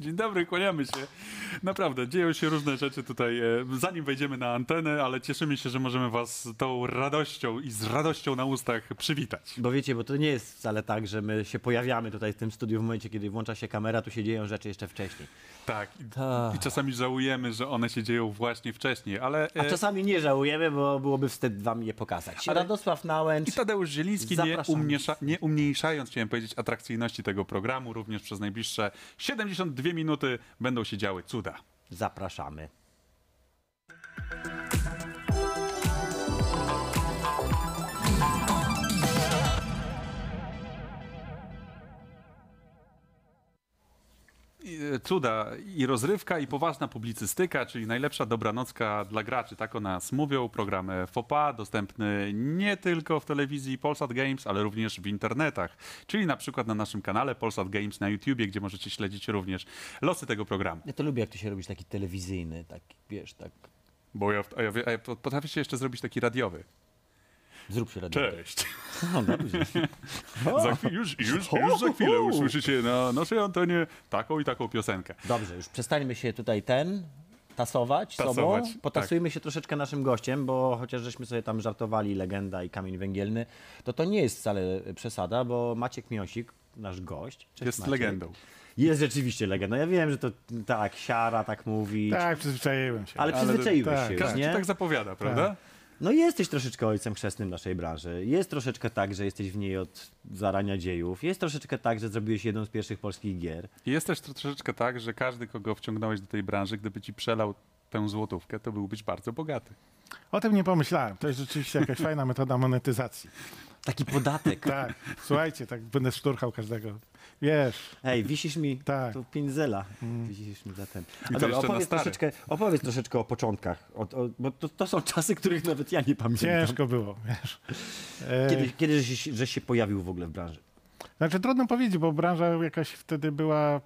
Dzień dobry, kłaniamy się. Naprawdę, dzieją się różne rzeczy tutaj, e, zanim wejdziemy na antenę, ale cieszymy się, że możemy was tą radością i z radością na ustach przywitać. Bo wiecie, bo to nie jest wcale tak, że my się pojawiamy tutaj w tym studiu w momencie, kiedy włącza się kamera, tu się dzieją rzeczy jeszcze wcześniej. Tak, i, Tak. i czasami żałujemy, że one się dzieją właśnie wcześniej, ale... A e, czasami nie żałujemy, bo byłoby wstyd wam je pokazać. Ale- Radosław Nałęcz. I Tadeusz Zieliński, nie, umniejsza, nie umniejszając, chciałem powiedzieć, atrakcyjności tego programu, również przez najbliższe 72 minuty będą się działy cuda. Zapraszamy. Cuda i rozrywka i poważna publicystyka, czyli najlepsza dobranocka dla graczy, tak o nas mówią. Program e, FOPA, dostępny nie tylko w telewizji Polsat Games, ale również w internetach, czyli na przykład na naszym kanale Polsat Games na YouTubie, gdzie możecie śledzić również losy tego programu. Ja to lubię, jak to się robisz taki telewizyjny, tak, wiesz, tak. Bo ja, a ja, a ja potrafię się jeszcze zrobić taki radiowy. Zrób się radio. Cześć! No, dobrze. Za chwil, już, już, już za chwilę usłyszycie na naszej antenie taką i taką piosenkę. Dobrze, już przestańmy się tutaj ten tasować, Tasować, sobą. Potasujmy się troszeczkę naszym gościem, bo chociaż żeśmy sobie tam żartowali, legenda i kamień węgielny, to to nie jest wcale przesada, bo Maciek Miosik, nasz gość, Cześć, Jest Maciek, legendą. Jest rzeczywiście legendą. Ja wiem, że to tak, siara tak mówi, Tak, przyzwyczaiłem się. ale ale- przyzwyczaiłeś tak, się już, Każdy nie? ci tak zapowiada, prawda? No jesteś troszeczkę ojcem chrzestnym naszej branży. Jest troszeczkę tak, że jesteś w niej od zarania dziejów. Jest troszeczkę tak, że zrobiłeś jedną z pierwszych polskich gier. Jest też tro- troszeczkę tak, że każdy, kogo wciągnąłeś do tej branży, gdyby ci przelał tę złotówkę, to byłbyś bardzo bogaty. O tym nie pomyślałem. To jest rzeczywiście jakaś fajna metoda monetyzacji. Taki podatek. Tak, słuchajcie, tak będę szturchał każdego. Wiesz, Hej, wisisz mi Tak. tu pinzela. Wisisz mi za ten. A dobra, opowiedz, troszeczkę, opowiedz troszeczkę o początkach, o, o, bo to, to są czasy, których nawet ja nie pamiętam. ciężko było, wiesz. Kiedy, kiedy żeś, żeś się pojawił w ogóle w branży? Znaczy trudno powiedzieć, bo branża jakaś wtedy była,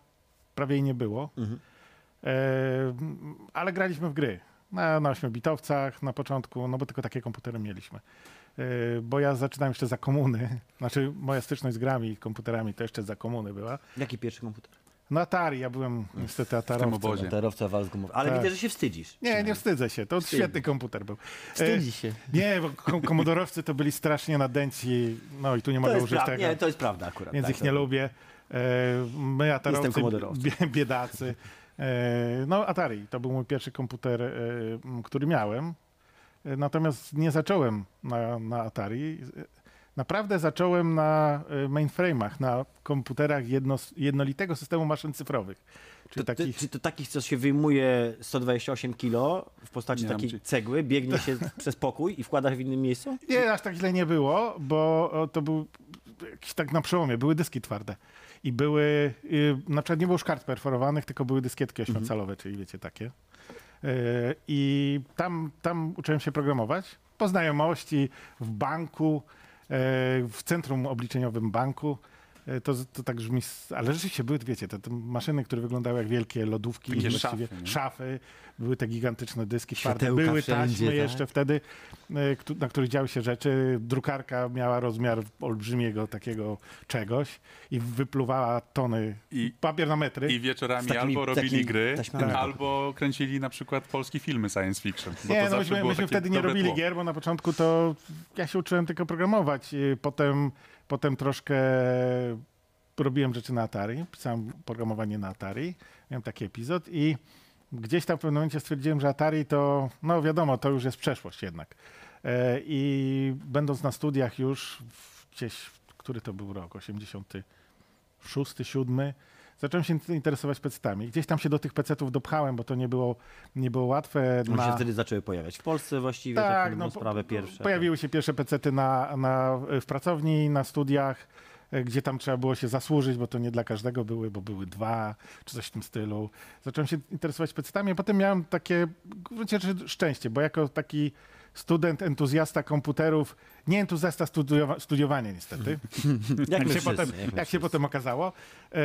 prawie jej nie było. E, ale graliśmy w gry. Na, na ośmiobitowcach na początku, no bo tylko takie komputery mieliśmy. E, bo ja zaczynałem jeszcze za komuny. Znaczy moja styczność z grami i komputerami to jeszcze za komuny była. Jaki pierwszy komputer? No Atari, ja byłem niestety atarowcem. obozie. Komputerowca wal z gumowy. Ale Tak. widzę, że się wstydzisz. Nie, nie wstydzę się. To Wstydzi. świetny komputer był. E, Wstydzi się. Nie, bo kom- komodorowcy to byli strasznie nadęci. No i tu nie mogę użyć pra- tego. nie, to jest prawda akurat. więc tak, ich nie to- lubię. E, my atarowcy, biedacy. E, no Atari, to był mój pierwszy komputer, e, który miałem. E, Natomiast nie zacząłem na, na Atari. Naprawdę zacząłem na mainframe'ach, na komputerach jedno, jednolitego systemu maszyn cyfrowych. Czyli To, takich... ty, to takich, co się wyjmuje 128 kilo w postaci Nie takiej cegły, biegnie się przez pokój i wkładasz w innym miejscu? Nie, aż tak źle nie było, bo to był jakiś tak na przełomie. Były dyski twarde. I były, y, na przykład nie było szkart perforowanych, tylko były dyskietki ośmiocalowe, czyli wiecie, takie. Y, I tam, tam uczyłem się programować. Po znajomości w banku, y, w centrum obliczeniowym banku. Y, To, to tak brzmi, ale rzeczywiście były, wiecie, te, te maszyny, które wyglądały jak wielkie lodówki, Takie właściwie szafy, nie? szafy, były te gigantyczne dyski twarde, były taśmy tak? jeszcze wtedy, któ- na których działy się rzeczy. Drukarka miała rozmiar olbrzymiego takiego czegoś i wypluwała tony I- papier na metry. I wieczorami takimi- albo robili gry, taśmami. Tak. albo kręcili na przykład polskie filmy science fiction. Bo Nie, to no myśmy, myśmy wtedy nie robili tło. gier, bo na początku to ja się uczyłem tylko programować. y, Potem, potem troszkę robiłem rzeczy na Atari, pisałem programowanie na Atari, miałem taki epizod i gdzieś tam w pewnym momencie stwierdziłem, że Atari to, no wiadomo, to już jest przeszłość jednak. E, I będąc na studiach już gdzieś, który to był rok, 86, 7, zacząłem się interesować pecetami. Gdzieś tam się do tych pecetów dopchałem, bo to nie było, nie było łatwe. One się na- wtedy zaczęły pojawiać w Polsce właściwie, tak, tak, no, sprawę pierwsze. Pojawiły się pierwsze pecety na, na, w pracowni, na studiach. gdzie tam trzeba było się zasłużyć, bo to nie dla każdego były, bo były dwa, czy coś w tym stylu. Zacząłem się interesować pecetami, a potem miałem takie w gruncie rzeczy szczęście, bo jako taki student, entuzjasta komputerów, nie entuzjasta studiowa- studiowania niestety, Jak jak, się, potem, jak jak się potem okazało, e,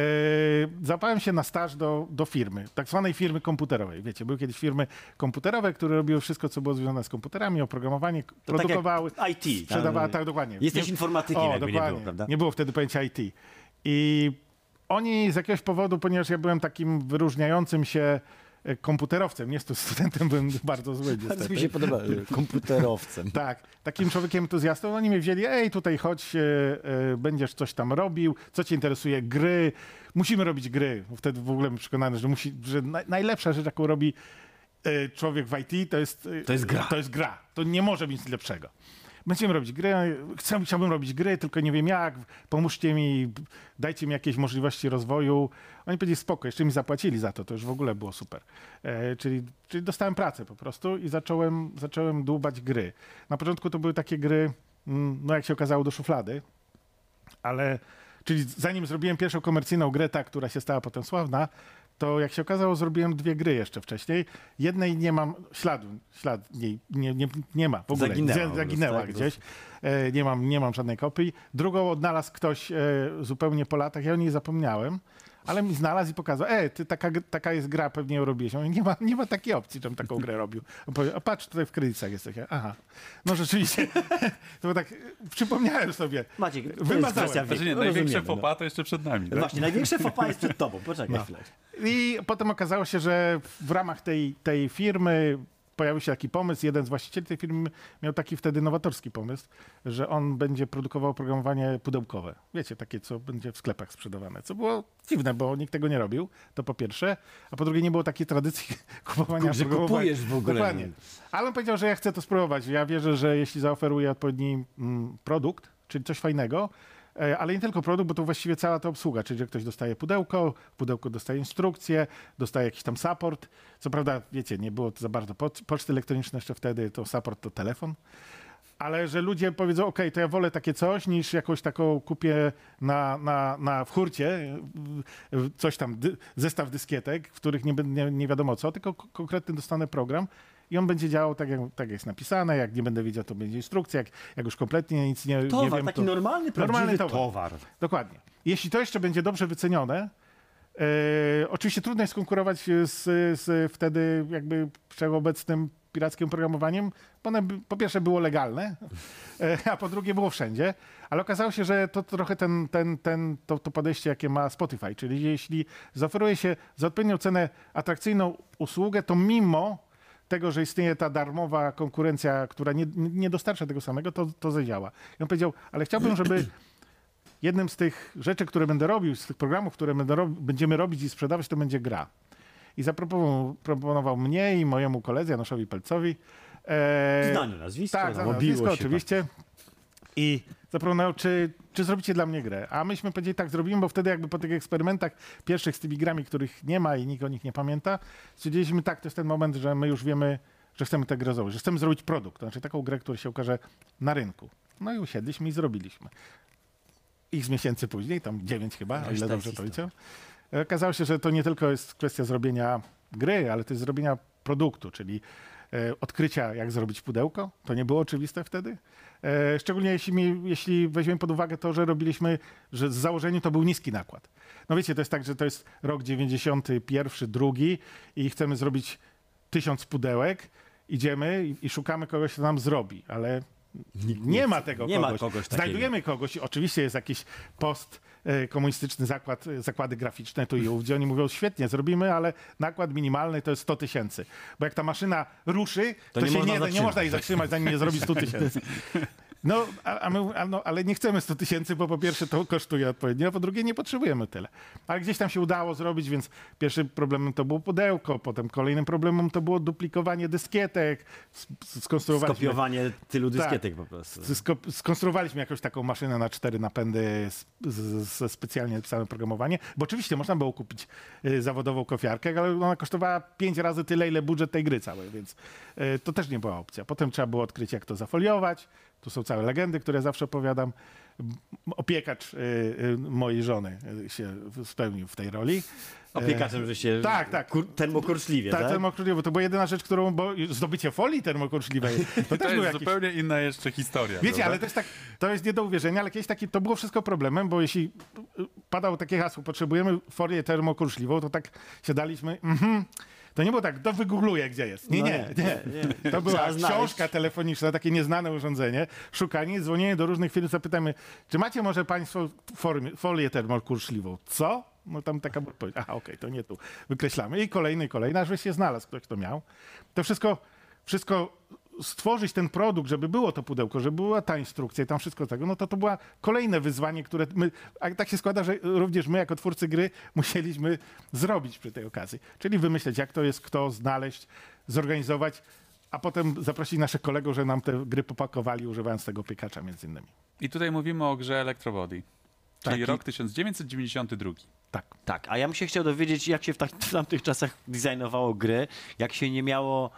zapałem się na staż do, do firmy, tak zwanej firmy komputerowej. Wiecie, były kiedyś firmy komputerowe, które robiły wszystko, co było związane z komputerami, oprogramowanie, tak jak produkowały, IT. sprzedawały, tak dokładnie. Jesteś Nie- informatykiem, o, jakby nie dokładnie. było, prawda? Nie było wtedy pojęcia IT. I oni z jakiegoś powodu, ponieważ ja byłem takim wyróżniającym się komputerowcem, nie stu- studentem, byłem bardzo zły Bardzo mi niestety. się podoba, komputerowcem. Tak, takim człowiekiem entuzjastą. Oni mnie wzięli, ej, tutaj chodź, e, e, będziesz coś tam robił, co cię interesuje, gry. Musimy robić gry. Bo Wtedy w ogóle byłem przekonany, że, musi, że naj, najlepsza rzecz, jaką robi e, człowiek w IT, to jest, e, To jest gra. To jest gra. To nie może być nic lepszego. Będziemy robić gry, chcę, chciałbym robić gry, tylko nie wiem jak, pomóżcie mi, dajcie mi jakieś możliwości rozwoju. Oni powiedzieli spoko, jeszcze mi zapłacili za to, to już w ogóle było super. E, czyli, czyli dostałem pracę po prostu i zacząłem, zacząłem dłubać gry. Na początku to były takie gry, mm, no jak się okazało, do szuflady, ale czyli zanim zrobiłem pierwszą komercyjną grę, ta, która się stała potem sławna, to jak się okazało, zrobiłem dwie gry jeszcze wcześniej. Jednej nie mam śladu, ślad nie, nie, nie, nie ma w ogóle. Zaginęła zaginęła tak? gdzieś. E, nie, mam, nie mam żadnej kopii. Drugą odnalazł ktoś e, zupełnie po latach, ja o niej zapomniałem. Ale mi znalazł i pokazał, e, ty, taka, taka jest gra, pewnie ją robiłeś. Ja mówię, nie ma, nie ma takiej opcji, żebym taką grę robił. On powie, a patrz, tutaj w kredytach jesteś. Aha, no rzeczywiście. to tak, przypomniałem sobie. Maciek, to Wymazałem. Znaczy nie, największe no. fopa to jeszcze przed nami. Tak? Właśnie, największe fopa jest przed tobą. Poczekaj No. chwilę. I potem okazało się, że w ramach tej, tej firmy pojawił się taki pomysł. Jeden z właścicieli tej firmy miał taki wtedy nowatorski pomysł, że on będzie produkował oprogramowanie pudełkowe. Wiecie, takie, co będzie w sklepach sprzedawane. Co było dziwne, bo nikt tego nie robił, to po pierwsze. A po drugie, nie było takiej tradycji kupowania Że kupujesz w ogóle. Dokładnie. Ale on powiedział, że ja chcę to spróbować. Ja wierzę, że jeśli zaoferuję odpowiedni mm, produkt, czyli coś fajnego, ale nie tylko produkt, bo to właściwie cała ta obsługa, czyli że ktoś dostaje pudełko, w pudełku dostaje instrukcję, dostaje jakiś tam support. Co prawda, wiecie, nie było to za bardzo poc- poczty elektroniczne jeszcze wtedy, to support to telefon. Ale że ludzie powiedzą, ok, to ja wolę takie coś, niż jakąś taką kupię na, na, na w hurcie, coś tam, dy, zestaw dyskietek, w których nie, nie, nie wiadomo co, tylko konkretny dostanę program i on będzie działał tak jak, tak, jest napisane, jak nie będę wiedział, to będzie instrukcja, jak, jak już kompletnie nic nie, nie Towar, wiem. taki to... normalny, Normalny towar. towar. Dokładnie. Jeśli to jeszcze będzie dobrze wycenione, e, oczywiście trudno jest konkurować z, z wtedy jakby wszechobecnym pirackim programowaniem, bo one po pierwsze było legalne, e, a po drugie było wszędzie, ale okazało się, że to trochę ten, ten, ten, to, to podejście, jakie ma Spotify, czyli jeśli zaoferuje się za odpowiednią cenę atrakcyjną usługę, to mimo tego, że istnieje ta darmowa konkurencja, która nie, nie dostarcza tego samego, to, to zadziała. I on powiedział, ale chciałbym, żeby jednym z tych rzeczy, które będę robił, z tych programów, które będziemy robić i sprzedawać, to będzie gra. I zaproponował proponował mnie i mojemu koledze Januszowi Pelcowi. E, Znane nazwisko, tak, no, znane nazwisko, oczywiście. I zaproponował, czy, czy zrobicie dla mnie grę. A myśmy powiedzieli, tak, zrobimy, bo wtedy jakby po tych eksperymentach pierwszych z tymi grami, których nie ma i nikt o nich nie pamięta, stwierdziliśmy, tak, to jest ten moment, że my już wiemy, że chcemy tę grę zrobić, że chcemy zrobić produkt, to znaczy taką grę, która się ukaże na rynku. No i usiedliśmy i zrobiliśmy. X miesięcy później, tam dziewięć chyba, o już ile dobrze jest policzę. E, Okazało się, że to nie tylko jest kwestia zrobienia gry, ale to jest zrobienia produktu, czyli e, odkrycia, jak zrobić pudełko. To nie było oczywiste wtedy. E, szczególnie jeśli, jeśli weźmiemy pod uwagę to, że robiliśmy, że z założeniu to był niski nakład. No wiecie, to jest tak, że to jest rok 91, drugi i chcemy zrobić tysiąc pudełek, idziemy i, i szukamy kogoś, kto nam zrobi, ale nie ma tego Nie ma kogoś. kogoś takiego. Znajdujemy kogoś, oczywiście jest jakiś post e, komunistyczny zakład, e, zakłady graficzne tu i ów, gdzie oni mówią, świetnie, zrobimy, ale nakład minimalny to jest 100 tysięcy. Bo jak ta maszyna ruszy, to, nie się można nie, nie można jej zatrzymać, zanim nie zrobi 100 tysięcy. No, a, a my, a no, ale nie chcemy 100 tysięcy, bo po pierwsze to kosztuje odpowiednio, a po drugie nie potrzebujemy tyle. Ale gdzieś tam się udało zrobić, więc pierwszym problemem to było pudełko, potem kolejnym problemem to było duplikowanie dyskietek, skonstruowaliśmy... Skopiowanie tylu Tak. dyskietek po prostu. Sko- skonstruowaliśmy jakąś taką maszynę na cztery napędy ze specjalnie napisanym oprogramowanie, bo oczywiście można było kupić y, zawodową kofiarkę, ale ona kosztowała pięć razy tyle, ile budżet tej gry całej, więc y, to też nie była opcja. Potem trzeba było odkryć, jak to zafoliować. Tu są całe legendy, które zawsze opowiadam. Opiekacz y, y, mojej żony się spełnił w tej roli. Opiekaczem, że się tak, tak. Kur, termokurczliwie, Tak, tak? termokurczliwe, bo to była jedyna rzecz, którą, bo zdobycie folii termokurczliwej, to To też jest jakiś... zupełnie inna jeszcze historia. Wiecie, prawda? ale to jest tak, to jest nie do uwierzenia, ale kiedyś taki, to było wszystko problemem, bo jeśli y, padało takie hasło, potrzebujemy folię termokurczliwą, to tak siadaliśmy, mhm, to nie było tak, to wygoogluję, gdzie jest. Nie, No nie, nie. nie. To była Trzeba znaleźć. książka telefoniczna, takie nieznane urządzenie, szukanie, dzwonienie do różnych firm, zapytamy, czy macie może państwo formie, folię termokurczliwą? Co? No tam taka odpowiedź, aha, okej, to nie tu. Wykreślamy. I kolejny, kolejny, aż się znalazł ktoś, kto miał. To wszystko, wszystko stworzyć ten produkt, żeby było to pudełko, żeby była ta instrukcja i tam wszystko tego, no to to było kolejne wyzwanie, które my, a tak się składa, że również my jako twórcy gry musieliśmy zrobić przy tej okazji. Czyli wymyśleć, jak to jest, kto znaleźć, zorganizować, a potem zaprosić naszych kolegów, że nam te gry popakowali, używając tego piekacza między innymi. I tutaj mówimy o grze Electrobody, czyli Taki- rok 1992. Tak. Tak, a ja bym się chciał dowiedzieć, jak się w, tak, w tamtych czasach designowało gry, jak się nie miało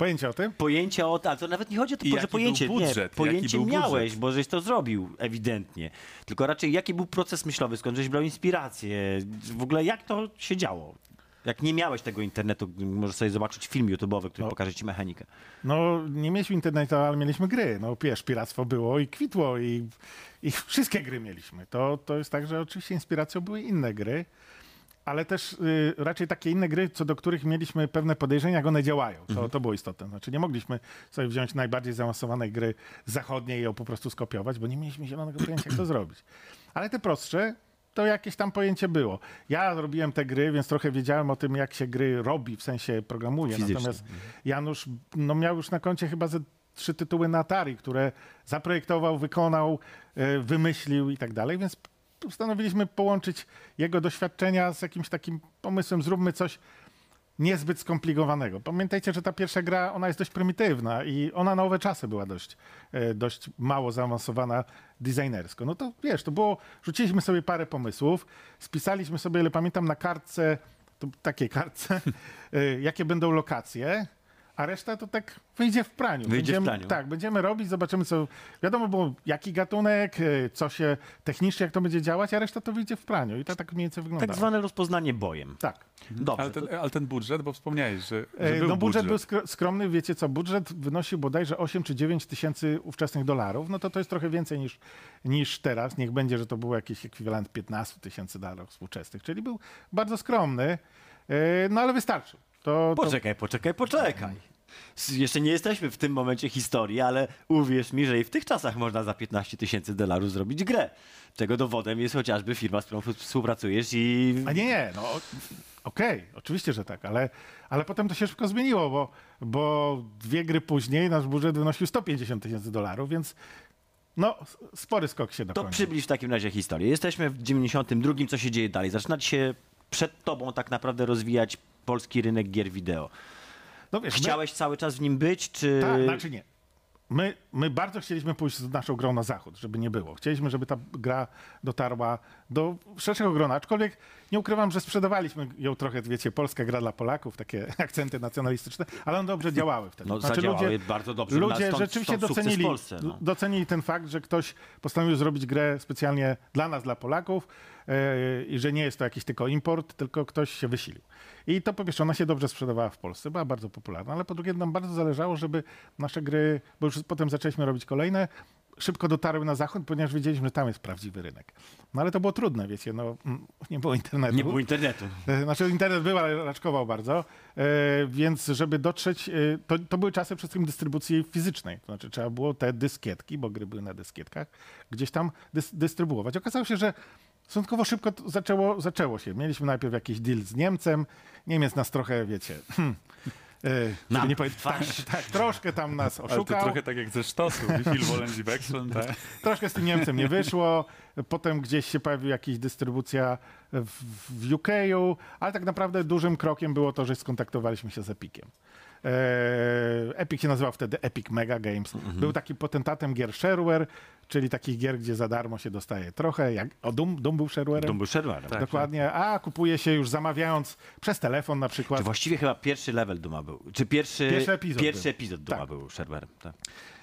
Pojęcie o tym? pojęcia o ale to nawet nie chodzi o to, że pojęcie, budżet, nie, pojęcie był budżet. miałeś, bo żeś to zrobił, ewidentnie. Tylko raczej jaki był proces myślowy, skąd żeś brał inspirację, w ogóle jak to się działo? Jak nie miałeś tego internetu, możesz sobie zobaczyć film YouTube'owy, który No. pokaże ci mechanikę. No, nie mieliśmy internetu, ale mieliśmy gry. No, wiesz, piractwo było i kwitło i, i wszystkie gry mieliśmy. To, to jest tak, że oczywiście inspiracją były inne gry, ale też y, raczej takie inne gry, co do których mieliśmy pewne podejrzenia, jak one działają. To, to było istotne. Znaczy nie mogliśmy sobie wziąć najbardziej zaawansowanej gry zachodniej i ją po prostu skopiować, bo nie mieliśmy zielonego pojęcia, jak to zrobić. Ale te prostsze, to jakieś tam pojęcie było. Ja robiłem te gry, więc trochę wiedziałem o tym, jak się gry robi, w sensie programuje. Fizycznie. Natomiast Janusz no, miał już na koncie chyba ze trzy tytuły na Atari, które zaprojektował, wykonał, e, wymyślił i tak dalej, więc postanowiliśmy połączyć jego doświadczenia z jakimś takim pomysłem, zróbmy coś niezbyt skomplikowanego. Pamiętajcie, że ta pierwsza gra, ona jest dość prymitywna i ona na owe czasy była dość, e, dość mało zaawansowana designersko. No to wiesz, to było, rzuciliśmy sobie parę pomysłów, spisaliśmy sobie, ile pamiętam, na kartce, to takiej kartce, e, jakie będą lokacje, a reszta to tak wyjdzie w praniu. Wyjdzie w będziemy, praniu. Tak, będziemy robić, zobaczymy co, wiadomo było jaki gatunek, e, co się technicznie, jak to będzie działać, a reszta to wyjdzie w praniu i to tak mniej więcej wygląda. Tak zwane rozpoznanie bojem. Tak. Dobrze. Ale ten, ale ten budżet, bo wspomniałeś, że, że E, był No budżet budżet. był skro- skromny, wiecie co, budżet wynosił bodajże 8 czy 9 tysięcy ówczesnych dolarów, no to to jest trochę więcej niż, niż teraz, niech będzie, że to był jakiś ekwiwalent 15 tysięcy dolarów współczesnych, czyli był bardzo skromny, e, no ale wystarczył. To, to, Poczekaj, poczekaj, poczekaj. S- Jeszcze nie jesteśmy w tym momencie historii, ale uwierz mi, że i w tych czasach można za 15 tysięcy dolarów zrobić grę. Czego dowodem jest chociażby firma, z którą współpracujesz i... A nie, nie, no okej, oczywiście, że tak, ale, ale potem to się szybko zmieniło, bo, bo dwie gry później nasz budżet wynosił 150 tysięcy dolarów, więc no spory skok się To dokonał. przybliż w takim razie historię. Jesteśmy w 92, co się dzieje dalej? Zaczyna się przed tobą tak naprawdę rozwijać polski rynek gier wideo. No wiesz, my- Chciałeś cały czas w nim być, czy... Tak, znaczy nie. My, my bardzo chcieliśmy pójść z naszą grą na zachód, żeby nie było. Chcieliśmy, żeby ta gra dotarła do szerszego grona, aczkolwiek nie ukrywam, że sprzedawaliśmy ją trochę, wiecie, polska gra dla Polaków, takie akcenty nacjonalistyczne, ale one dobrze działały wtedy. No, zadziałały bardzo dobrze. Ludzie Stąd- rzeczywiście stąd docenili, w Polsce, no. docenili ten fakt, że ktoś postanowił zrobić grę specjalnie dla nas, dla Polaków yy, i że nie jest to jakiś tylko import, tylko ktoś się wysilił. I to po pierwsze, ona się dobrze sprzedawała w Polsce, była bardzo popularna, ale po drugie nam bardzo zależało, żeby nasze gry, bo już potem zaczęliśmy robić kolejne, szybko dotarły na zachód, ponieważ wiedzieliśmy, że tam jest prawdziwy rynek. No ale to było trudne, wiecie, no mm, nie było internetu. Nie było internetu. E, Znaczy internet był, ale raczkował bardzo, e, więc żeby dotrzeć, e, to, to były czasy przede wszystkim dystrybucji fizycznej, to znaczy trzeba było te dyskietki, bo gry były na dyskietkach, gdzieś tam dys, dystrybuować. Okazało się, że stosunkowo szybko zaczęło, zaczęło się. Mieliśmy najpierw jakiś deal z Niemcem, Niemiec nas trochę, wiecie, hmm, Nam nie powiedzieć, tak, twarz. tak, troszkę tam nas Ale to oszukał. trochę tak jak ze sztosu, Phil Wolenzi Wexel, tak? Troszkę z tym Niemcem nie wyszło. Potem gdzieś się pojawiła jakaś dystrybucja w, w UK-u, ale tak naprawdę dużym krokiem było to, że skontaktowaliśmy się z Epiciem. Eee, Epic się nazywał wtedy Epic Mega Games. Był taki potentatem gier shareware, czyli takich gier, gdzie za darmo się dostaje trochę. Jak, o, Doom, Doom był sharewarem? Dom był Sherwarem. Tak. Dokładnie, a kupuje się już zamawiając przez telefon na przykład. Czy właściwie chyba pierwszy level Duma był? Czy pierwszy, Pierwszy epizod pierwszy był. epizod Duma Tak. był Sherwarem? Tak.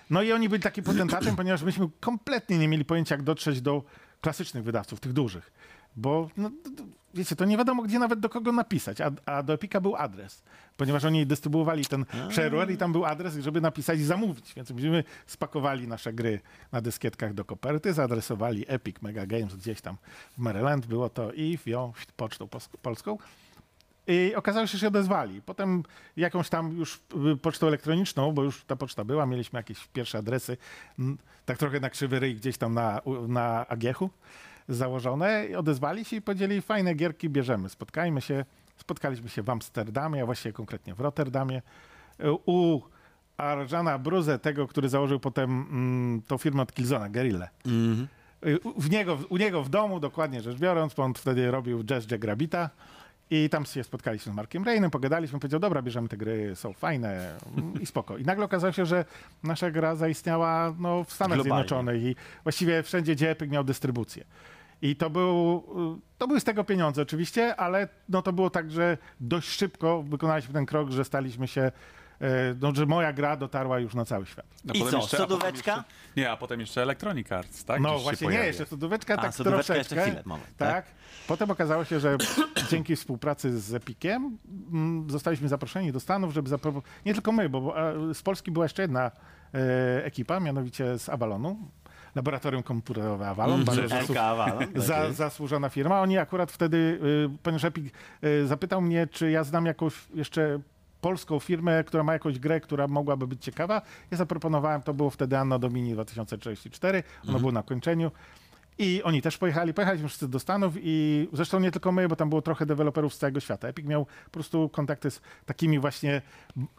No i oni byli takim potentatem, ponieważ myśmy kompletnie nie mieli pojęcia, jak dotrzeć do klasycznych wydawców, tych dużych. Bo, no, wiecie, to nie wiadomo, gdzie nawet do kogo napisać, a, a do Epika był adres, ponieważ oni dystrybuowali ten shareware i tam był adres, żeby napisać i zamówić. Więc myśmy spakowali nasze gry na dyskietkach do koperty, zaadresowali Epic Mega Games gdzieś tam w Maryland, było to i wziął pocztą polską. I okazało się, że się odezwali. Potem jakąś tam już y, pocztą elektroniczną, bo już ta poczta była, mieliśmy jakieś pierwsze adresy, tak trochę na krzywy ryj gdzieś tam na, na Agiechu założone. I odezwali się i powiedzieli, fajne gierki bierzemy, spotkajmy się. Spotkaliśmy się w Amsterdamie, a właściwie konkretnie w Rotterdamie. U Arjana Bruze, tego, który założył potem mm, tą firmę od Killzona, Guerrilla. Y, u- W niego, u niego w domu, dokładnie rzecz biorąc, bo on wtedy robił Jazz Jack Rabbita i tam się spotkaliśmy z Markiem Rainem, pogadaliśmy, powiedział, dobra, bierzemy te gry, są fajne mm, i spoko. I nagle okazało się, że nasza gra zaistniała no, w Stanach Globalnie. Zjednoczonych i właściwie wszędzie, gdzie Epic miał dystrybucję. I to, był, to były z tego pieniądze oczywiście, ale no, to było tak, że dość szybko wykonaliśmy ten krok, że staliśmy się, e, no, że moja gra dotarła już na cały świat. No, I co, sodóweczka? Jeszcze, nie, a potem jeszcze Electronic Arts, tak? No Gdzieś właśnie nie, jeszcze sodóweczka A, tak sodóweczka troszeczkę. jeszcze chwilę, moment, tak? tak. Potem okazało się, że dzięki współpracy z Epikiem mm, zostaliśmy zaproszeni do Stanów, żeby zapro... nie tylko my, bo e, z Polski była jeszcze jedna e, ekipa, mianowicie z Avalonu, Laboratorium Komputerowe Avalon, bardzo zasłu- Avalon, tak za, zasłużona firma. Oni akurat wtedy, y, ponieważ Epic y, zapytał mnie, czy ja znam jakąś jeszcze polską firmę, która ma jakąś grę, która mogłaby być ciekawa. Ja zaproponowałem, to było wtedy Anno Domini 2034, ono było na kończeniu. I oni też pojechali, pojechaliśmy wszyscy do Stanów i zresztą nie tylko my, bo tam było trochę deweloperów z całego świata. Epic miał po prostu kontakty z takimi właśnie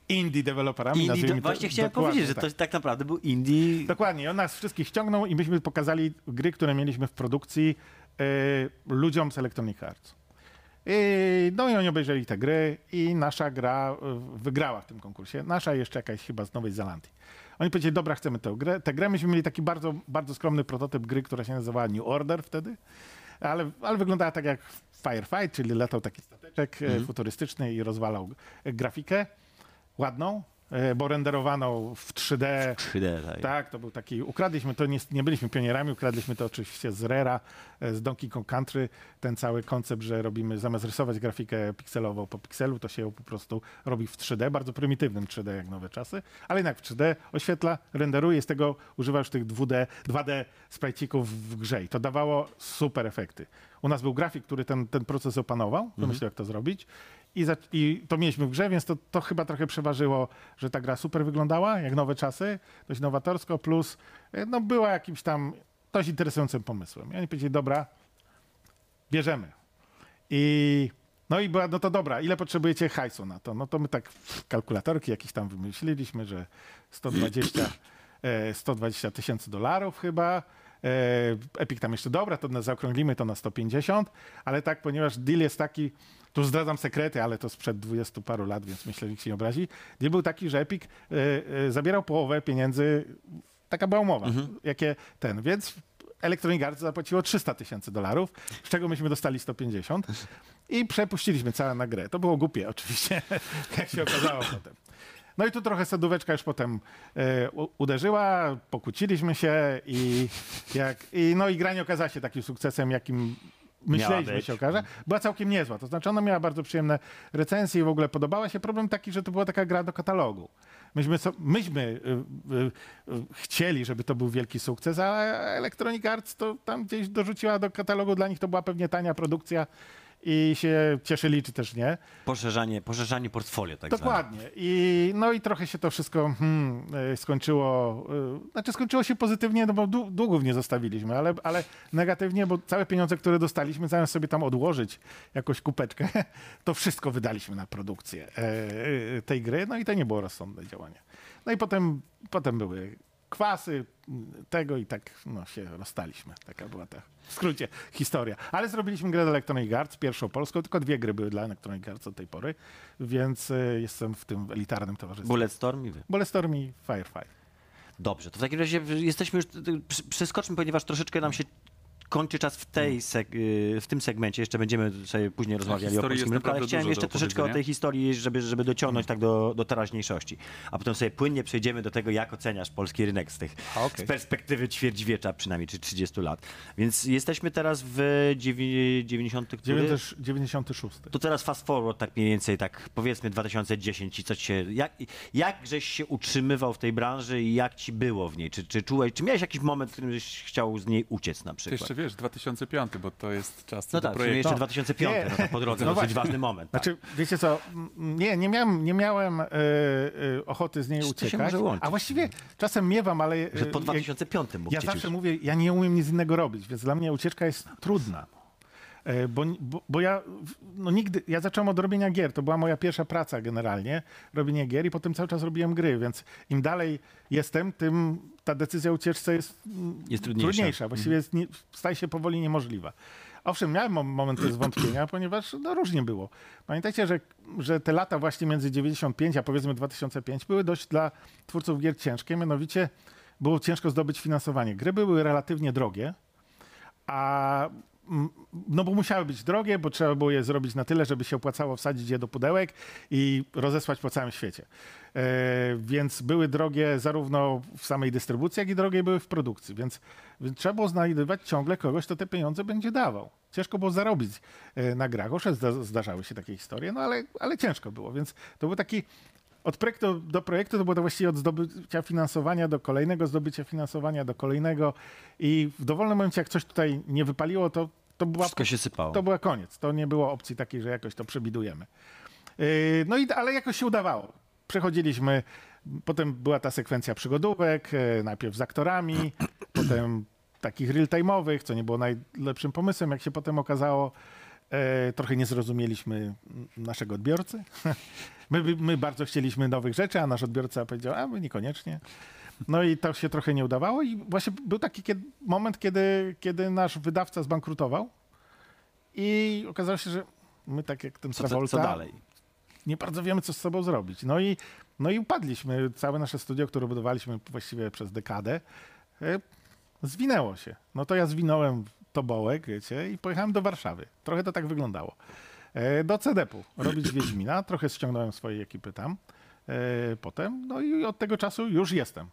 indie deweloperami. Indie, do, to- właśnie chciałem powiedzieć, że tak. to tak naprawdę był indie. Dokładnie, on nas wszystkich ściągnął i myśmy pokazali gry, które mieliśmy w produkcji e, ludziom z Electronic Arts. I, no i oni obejrzeli te gry i nasza gra e, wygrała w tym konkursie. Nasza jeszcze jakaś chyba z Nowej Zelandii. Oni powiedzieli, dobra, chcemy tę grę. Tę grę. Myśmy mieli taki bardzo, bardzo skromny prototyp gry, która się nazywała New Order wtedy, ale, ale wyglądała tak jak Firefight, czyli latał taki stateczek e, futurystyczny i rozwalał grafikę ładną, bo renderowaną w 3D. 3D, tak. Tak, to był taki, ukradliśmy to, nie, nie byliśmy pionierami, ukradliśmy to oczywiście z Rera, e, z Donkey Kong Country, ten cały koncept, że robimy, zamiast rysować grafikę pikselową po pikselu, to się ją po prostu robi w 3D, bardzo prymitywnym 3D jak nowe czasy, ale jednak w 3D oświetla, renderuje, z tego używa już tych 2D, 2D sprajcików w grze i to dawało super efekty. U nas był grafik, który ten, ten proces opanował, wymyślił jak to zrobić i, za, I to mieliśmy w grze, więc to, to chyba trochę przeważyło, że ta gra super wyglądała, jak nowe czasy, dość nowatorsko, plus e, no, była jakimś tam dość interesującym pomysłem. I oni powiedzieli, dobra, bierzemy. I no i była, no to dobra, ile potrzebujecie hajsu na to? No to my tak kalkulatorki jakieś tam wymyśliliśmy, że 120 e, 120 tysięcy dolarów chyba. E, Epic tam jeszcze dobra, to zaokrąglimy to na 150, ale tak, ponieważ deal jest taki, tu zdradzam sekrety, ale to sprzed 20 paru lat, więc myślę, że nikt się nie obrazi. Deal był taki, że Epic e, e, zabierał połowę pieniędzy, taka była umowa, jakie ten, więc Electronic Arts zapłaciło 300 tysięcy dolarów, z czego myśmy dostali 150 i przepuściliśmy całe na grę. To było głupie oczywiście, jak się okazało potem. No i tu trochę sadóweczka już potem u- uderzyła, pokłóciliśmy się i, jak, i, no i gra nie okazała się takim sukcesem, jakim myśleliśmy się okaże. Była całkiem niezła, to znaczy ona miała bardzo przyjemne recenzje i w ogóle podobała się. Problem taki, że to była taka gra do katalogu. Myśmy, so, myśmy y, y, y, chcieli, żeby to był wielki sukces, ale Electronic Arts to tam gdzieś dorzuciła do katalogu, dla nich to była pewnie tania produkcja i się cieszyli, czy też nie. Poszerzanie, poszerzanie portfolio, tak zwane. Dokładnie. I, no i trochę się to wszystko hmm, e, skończyło. e, Znaczy skończyło się pozytywnie, no bo dłu- długów nie zostawiliśmy, ale, ale negatywnie, bo całe pieniądze, które dostaliśmy, zamiast sobie tam odłożyć jakąś kupeczkę, to wszystko wydaliśmy na produkcję e, e, tej gry. No i to nie było rozsądne działanie. No i potem, potem były kwasy tego i tak no, się rozstaliśmy. Taka była ta w skrócie historia. Ale zrobiliśmy grę dla Electronic Arts, pierwszą polską, tylko dwie gry były dla Electronic Arts od tej pory, więc e, jestem w tym elitarnym towarzystwie. Bulletstorm i wy. Bulletstorm i Firefight. Dobrze, to w takim razie jesteśmy już, przeskoczmy, ponieważ troszeczkę nam się kończy czas w, tej seg- y, w tym segmencie. Jeszcze będziemy sobie później rozmawiali o polskim rynku, ale chciałem jeszcze troszeczkę o tej historii, żeby, żeby dociągnąć tak do, do teraźniejszości. A potem sobie płynnie przejdziemy do tego, jak oceniasz polski rynek z tych okej. z perspektywy ćwierćwiecza przynajmniej, czy 30 lat. Więc jesteśmy teraz w dziewię- 90. który? 90 96. To teraz fast forward tak mniej więcej, tak powiedzmy 2010 i co ci się, jak, jak żeś się utrzymywał w tej branży i jak ci było w niej? Czy, czy czułeś, czy miałeś jakiś moment, w którym chciał z niej uciec na przykład? Wiesz, 2005, bo to jest czas No do tak, projektu. jeszcze No. 2005, Nie. no to po drodze No dosyć właśnie. ważny moment. Tak. Znaczy, wiecie co, nie, nie miałem, nie miałem e, e, ochoty z niej To się uciekać. może łączyć. A właściwie czasem miewam, ale... e, Że po jak- 2005 mógł Ja cię zawsze mówię, ja nie umiem nic innego robić, więc dla mnie ucieczka jest trudna. E, Bo, bo, bo ja no nigdy, ja zacząłem od robienia gier, to była moja pierwsza praca generalnie, robienie gier i potem cały czas robiłem gry, więc im dalej jestem, tym ta decyzja o ucieczce jest, mm, Jest trudniejsza. Mhm. Właściwie jest nie, staje się powoli niemożliwa. Owszem, miałem mom- momenty zwątpienia, ponieważ no, różnie było. Pamiętajcie, że, że te lata właśnie między 95 a powiedzmy 2005 były dość dla twórców gier ciężkie, mianowicie było ciężko zdobyć finansowanie. Gry były relatywnie drogie, a no bo musiały być drogie, bo trzeba było je zrobić na tyle, żeby się opłacało wsadzić je do pudełek i rozesłać po całym świecie. E, więc były drogie zarówno w samej dystrybucji, jak i drogie były w produkcji, więc, więc trzeba było znajdywać ciągle kogoś, kto te pieniądze będzie dawał. Ciężko było zarobić e, na grach. Zda, zdarzały się takie historie, no ale, ale ciężko było, więc to był taki od projektu do projektu to było to właściwie od zdobycia finansowania do kolejnego zdobycia finansowania do kolejnego i w dowolnym momencie, jak coś tutaj nie wypaliło, to, to, była, Wszystko się sypało. to była koniec. To nie było opcji takiej, że jakoś to przebidujemy. Yy, No i ale jakoś się udawało. Przechodziliśmy, potem była ta sekwencja przygodówek, e, najpierw z aktorami, potem takich real-time'owych, co nie było najlepszym pomysłem, jak się potem okazało. E, trochę nie zrozumieliśmy naszego odbiorcy. My, my bardzo chcieliśmy nowych rzeczy, a nasz odbiorca powiedział, a my niekoniecznie. No i to się trochę nie udawało i właśnie był taki kiedy, moment, kiedy, kiedy nasz wydawca zbankrutował i okazało się, że my tak jak ten Co, co, Travolta co dalej? nie bardzo wiemy, co z sobą zrobić. No i, no i upadliśmy. Całe nasze studio, które budowaliśmy właściwie przez dekadę, e, zwinęło się. No to ja zwinąłem tobołek, wiecie, i pojechałem do Warszawy. Trochę to tak wyglądało. E, Do CDP-u robić Wiedźmina. Trochę ściągnąłem swojej ekipy tam. E, Potem, no i od tego czasu już jestem e,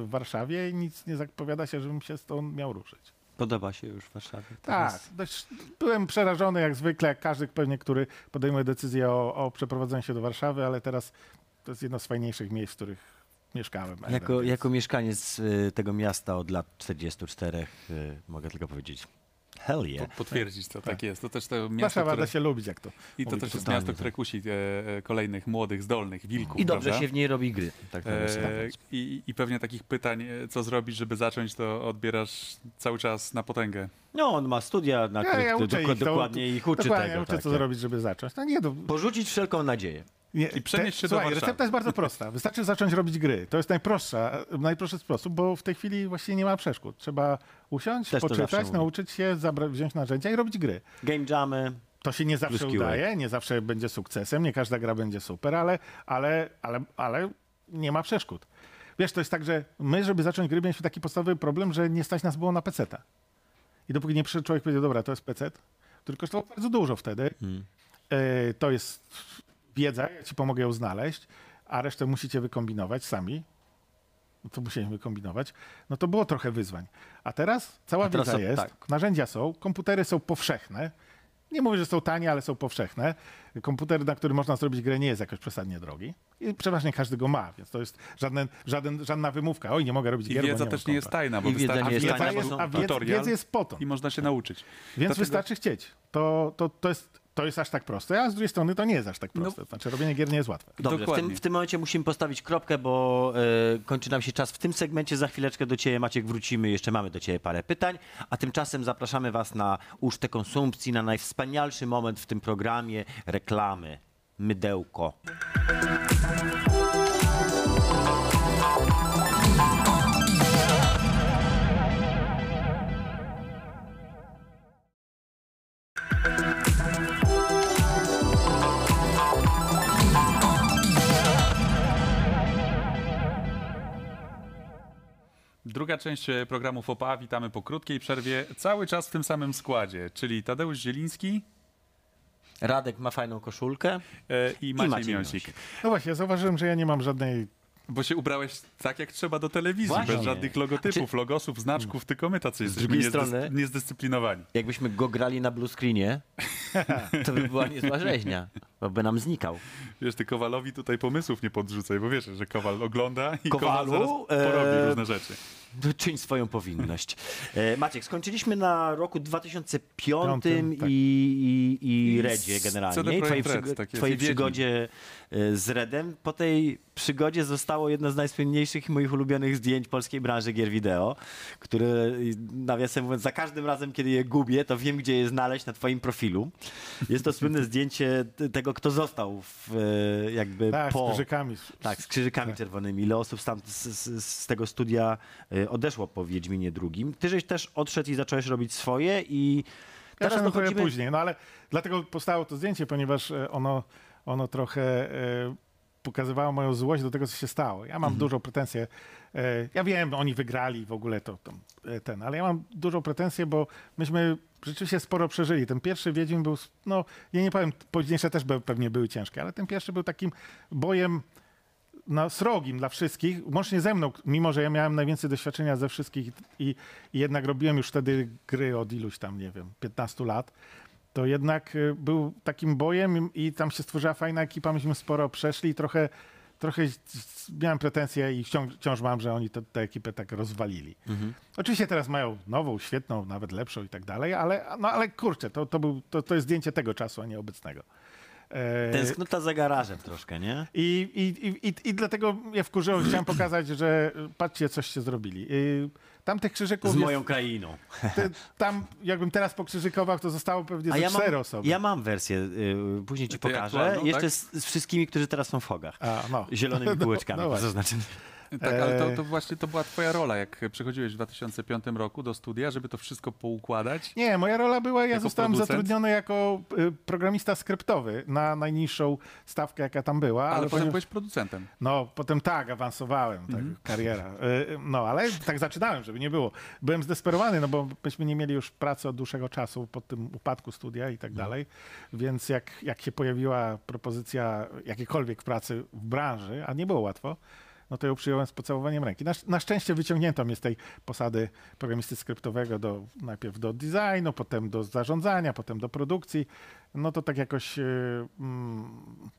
w Warszawie i nic nie zapowiada się, żebym się stąd miał ruszyć. Podoba się już w Warszawie? Tak, dość, byłem przerażony jak zwykle, jak każdy pewnie, który podejmuje decyzję o, o przeprowadzeniu się do Warszawy, ale teraz to jest jedno z fajniejszych miejsc, w których mieszkałem. Jako, Więc- jako mieszkaniec y, tego miasta od lat 44 y, mogę tylko powiedzieć hell yeah. Po- Potwierdzić to, tak jest. To też to miasto, Warszawa które, się lubić, jak to. i to też jest miasto, tak. które kusi e, e, kolejnych młodych, zdolnych wilków. I dobrze prawda? się w niej robi gry. Tak to E, i, I pewnie takich pytań, e, co zrobić, żeby zacząć, to odbierasz cały czas na potęgę. No on ma studia, na Ja, których ja to uczę doko- ich, to- dokładnie ich uczy Dokładnie, tego. uczę, tak, co tak. zrobić, żeby zacząć. No nie, to, Porzucić wszelką nadzieję. Nie I przenieść się do słuchaj, Warszawy. recepta jest bardzo prosta. Wystarczy zacząć robić gry. To jest najprostsza, najprostszy sposób, bo w tej chwili właściwie nie ma przeszkód. Trzeba usiąść, Też poczytać, nauczyć się, zabra- wziąć narzędzia i robić gry. Game jamy, To się nie zawsze udaje, nie zawsze będzie sukcesem, nie każda gra będzie super, ale, ale, ale, ale nie ma przeszkód. Wiesz, to jest tak, że my, żeby zacząć gry, mieliśmy taki podstawowy problem, że nie stać nas było na peceta. I dopóki nie przyszedł człowiek powiedział, dobra, to jest pecet, który kosztował bardzo dużo wtedy, e, to jest wiedza, ja ci pomogę ją znaleźć, a resztę musicie wykombinować sami. No to musieliśmy wykombinować. No to było trochę wyzwań. A teraz cała A teraz wiedza jest, tak. narzędzia są, komputery są powszechne. Nie mówię, że są tanie, ale są powszechne. Komputer, na który można zrobić grę, nie jest jakoś przesadnie drogi. I przeważnie każdy go ma, więc to jest żaden, żaden, żadna wymówka. Oj, nie mogę robić I gier, bo wiedza nie też nie jest tajna, bo I wiedza nie jest Wiedza tajna, bo jest, są a wiedza, wiedza jest po to. i można się nauczyć. Więc Dlatego- wystarczy chcieć. To, to, to, jest, to jest aż tak proste, a z drugiej strony to nie jest aż tak No. proste. Znaczy robienie gier nie jest łatwe. Dobrze, w Dokładnie. tym, w tym momencie musimy postawić kropkę, bo e, kończy nam się czas w tym segmencie. Za chwileczkę do Ciebie, Maciek, wrócimy. Jeszcze mamy do Ciebie parę pytań. A tymczasem zapraszamy Was na ucztę konsumpcji, na najwspanialszy moment w tym programie reklamy. Mydełko. Druga część e, programu FOPA. Witamy po krótkiej przerwie. Cały czas w tym samym składzie, czyli Tadeusz Zieliński Radek ma fajną koszulkę. e, i Maciej, Maciej Miąsik. Miąsik. No właśnie, ja zauważyłem, że ja nie mam żadnej Bo się ubrałeś tak, jak trzeba do telewizji, Właśnie. bez żadnych logotypów, logosów, znaczków, tylko my tacy jesteśmy drugiej niezdys- strony- niezdyscyplinowani. Jakbyśmy go grali na blue screenie, to by była niezła rzeźnia, bo by nam znikał. Wiesz, ty Kowalowi tutaj pomysłów nie podrzucaj, bo wiesz, że Kowal ogląda i Kowal Kowalu, zaraz porobi e, różne rzeczy. Czyń swoją powinność. E, Maciek, skończyliśmy na roku 2005 Piątym, tak. i, i, i I Redzie z generalnie. I twojej, przygo- tak twojej przygodzie e, z Redem. Po tej przygodzie zostało jedno z najsłynniejszych i moich ulubionych zdjęć polskiej branży gier wideo, które nawiasem mówiąc, za każdym razem, kiedy je gubię, to wiem, gdzie je znaleźć na twoim profilu. Jest to słynne zdjęcie tego, kto został w, e, jakby tak, po... z krzyżykami. Tak, z krzyżykami czerwonymi. Ile osób tam z, z, z tego studia y, odeszło po Wiedźminie drugim. Ty żeś też odszedł i zacząłeś robić swoje i Ja teraz trochę dochodzimy... później, no ale dlatego powstało to zdjęcie, ponieważ e, ono, ono trochę e, pokazywało moją złość do tego, co się stało. Ja mam Mhm. dużą pretensję. E, ja wiem, oni wygrali w ogóle to, to e, ten, ale ja mam dużą pretensję, bo myśmy rzeczywiście sporo przeżyli. Ten pierwszy Wiedźmin był, no ja nie powiem, późniejsze też pewnie były ciężkie, ale ten pierwszy był takim bojem no, srogim dla wszystkich, łącznie ze mną, mimo że ja miałem najwięcej doświadczenia ze wszystkich i, i jednak robiłem już wtedy gry od iluś tam, nie wiem, 15 lat, to jednak y, był takim bojem i tam się stworzyła fajna ekipa, myśmy sporo przeszli i trochę, trochę miałem pretensje i wciąż, wciąż mam, że oni tę ekipę tak rozwalili. Oczywiście teraz mają nową, świetną, nawet lepszą i tak dalej, ale, no, ale kurczę, to, to, był, to, to jest zdjęcie tego czasu, a nie obecnego. E, Tęsknota za garażem troszkę, nie? i, i, i, i, I dlatego mnie wkurzyło, chciałem pokazać, że patrzcie, coś się zrobili. Y, Tam tych krzyżyków Z jest, moją krainą. te, tam jakbym teraz pokrzyżykował, to zostało pewnie A ze ja cztery mam, osoby. ja mam wersję, y, później ci Tej pokażę, aktualną, jeszcze tak? z, z wszystkimi, którzy teraz są w fogach. A, no. Zielonymi No, no to właśnie. znaczy. Tak, ale to, E, to właśnie to była twoja rola, jak przychodziłeś w 2005 roku do studia, żeby to wszystko poukładać. Nie, moja rola była, ja zostałem producent? zatrudniony jako y, programista skryptowy na najniższą stawkę, jaka tam była. Ale, Ale, potem byłeś producentem. No, potem tak, awansowałem, tak, Mhm. kariera. Y, No, ale tak zaczynałem, żeby nie było. Byłem zdesperowany, no bo myśmy nie mieli już pracy od dłuższego czasu po tym upadku studia i tak dalej. Więc jak, jak się pojawiła propozycja jakiejkolwiek pracy w branży, a nie było łatwo, no to ją przyjąłem z pocałowaniem ręki. Na, na szczęście wyciągnięto mnie z tej posady programisty skryptowego do, najpierw do designu, potem do zarządzania, potem do produkcji. No to tak jakoś... y, mm,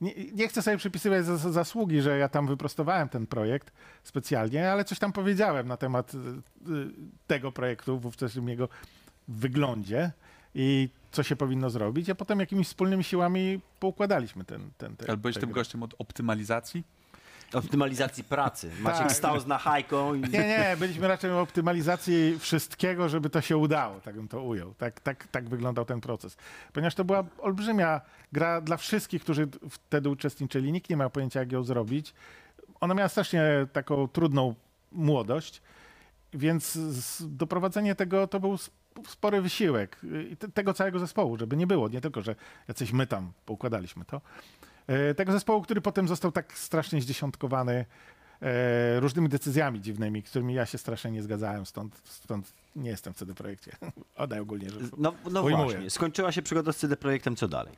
nie, nie chcę sobie przypisywać zas- zasługi, że ja tam wyprostowałem ten projekt specjalnie, ale coś tam powiedziałem na temat y, y, tego projektu w ówczesnym jego wyglądzie i co się powinno zrobić, a potem jakimiś wspólnymi siłami poukładaliśmy ten, ten, ten Ale byłeś tym gościem od optymalizacji? Optymalizacji pracy. Maciek Tak. stał z nachajką i... Nie, nie, byliśmy raczej w optymalizacji wszystkiego, żeby to się udało, tak bym to ujął. Tak, tak, tak wyglądał ten proces. Ponieważ to była olbrzymia gra dla wszystkich, którzy wtedy uczestniczyli. Nikt nie miał pojęcia, jak ją zrobić. Ona miała strasznie taką trudną młodość, więc z- doprowadzenie tego to był sp- spory wysiłek i te, tego całego zespołu, żeby nie było, nie tylko, że jacyś my tam poukładaliśmy to. E, Tego zespołu, który potem został tak strasznie zdziesiątkowany e, różnymi decyzjami dziwnymi, z którymi ja się strasznie nie zgadzałem, stąd, stąd nie jestem w CD Projekcie. Odaj ogólnie rzecz. No, no Ujmuję. właśnie, skończyła się przygoda z CD Projektem, co dalej?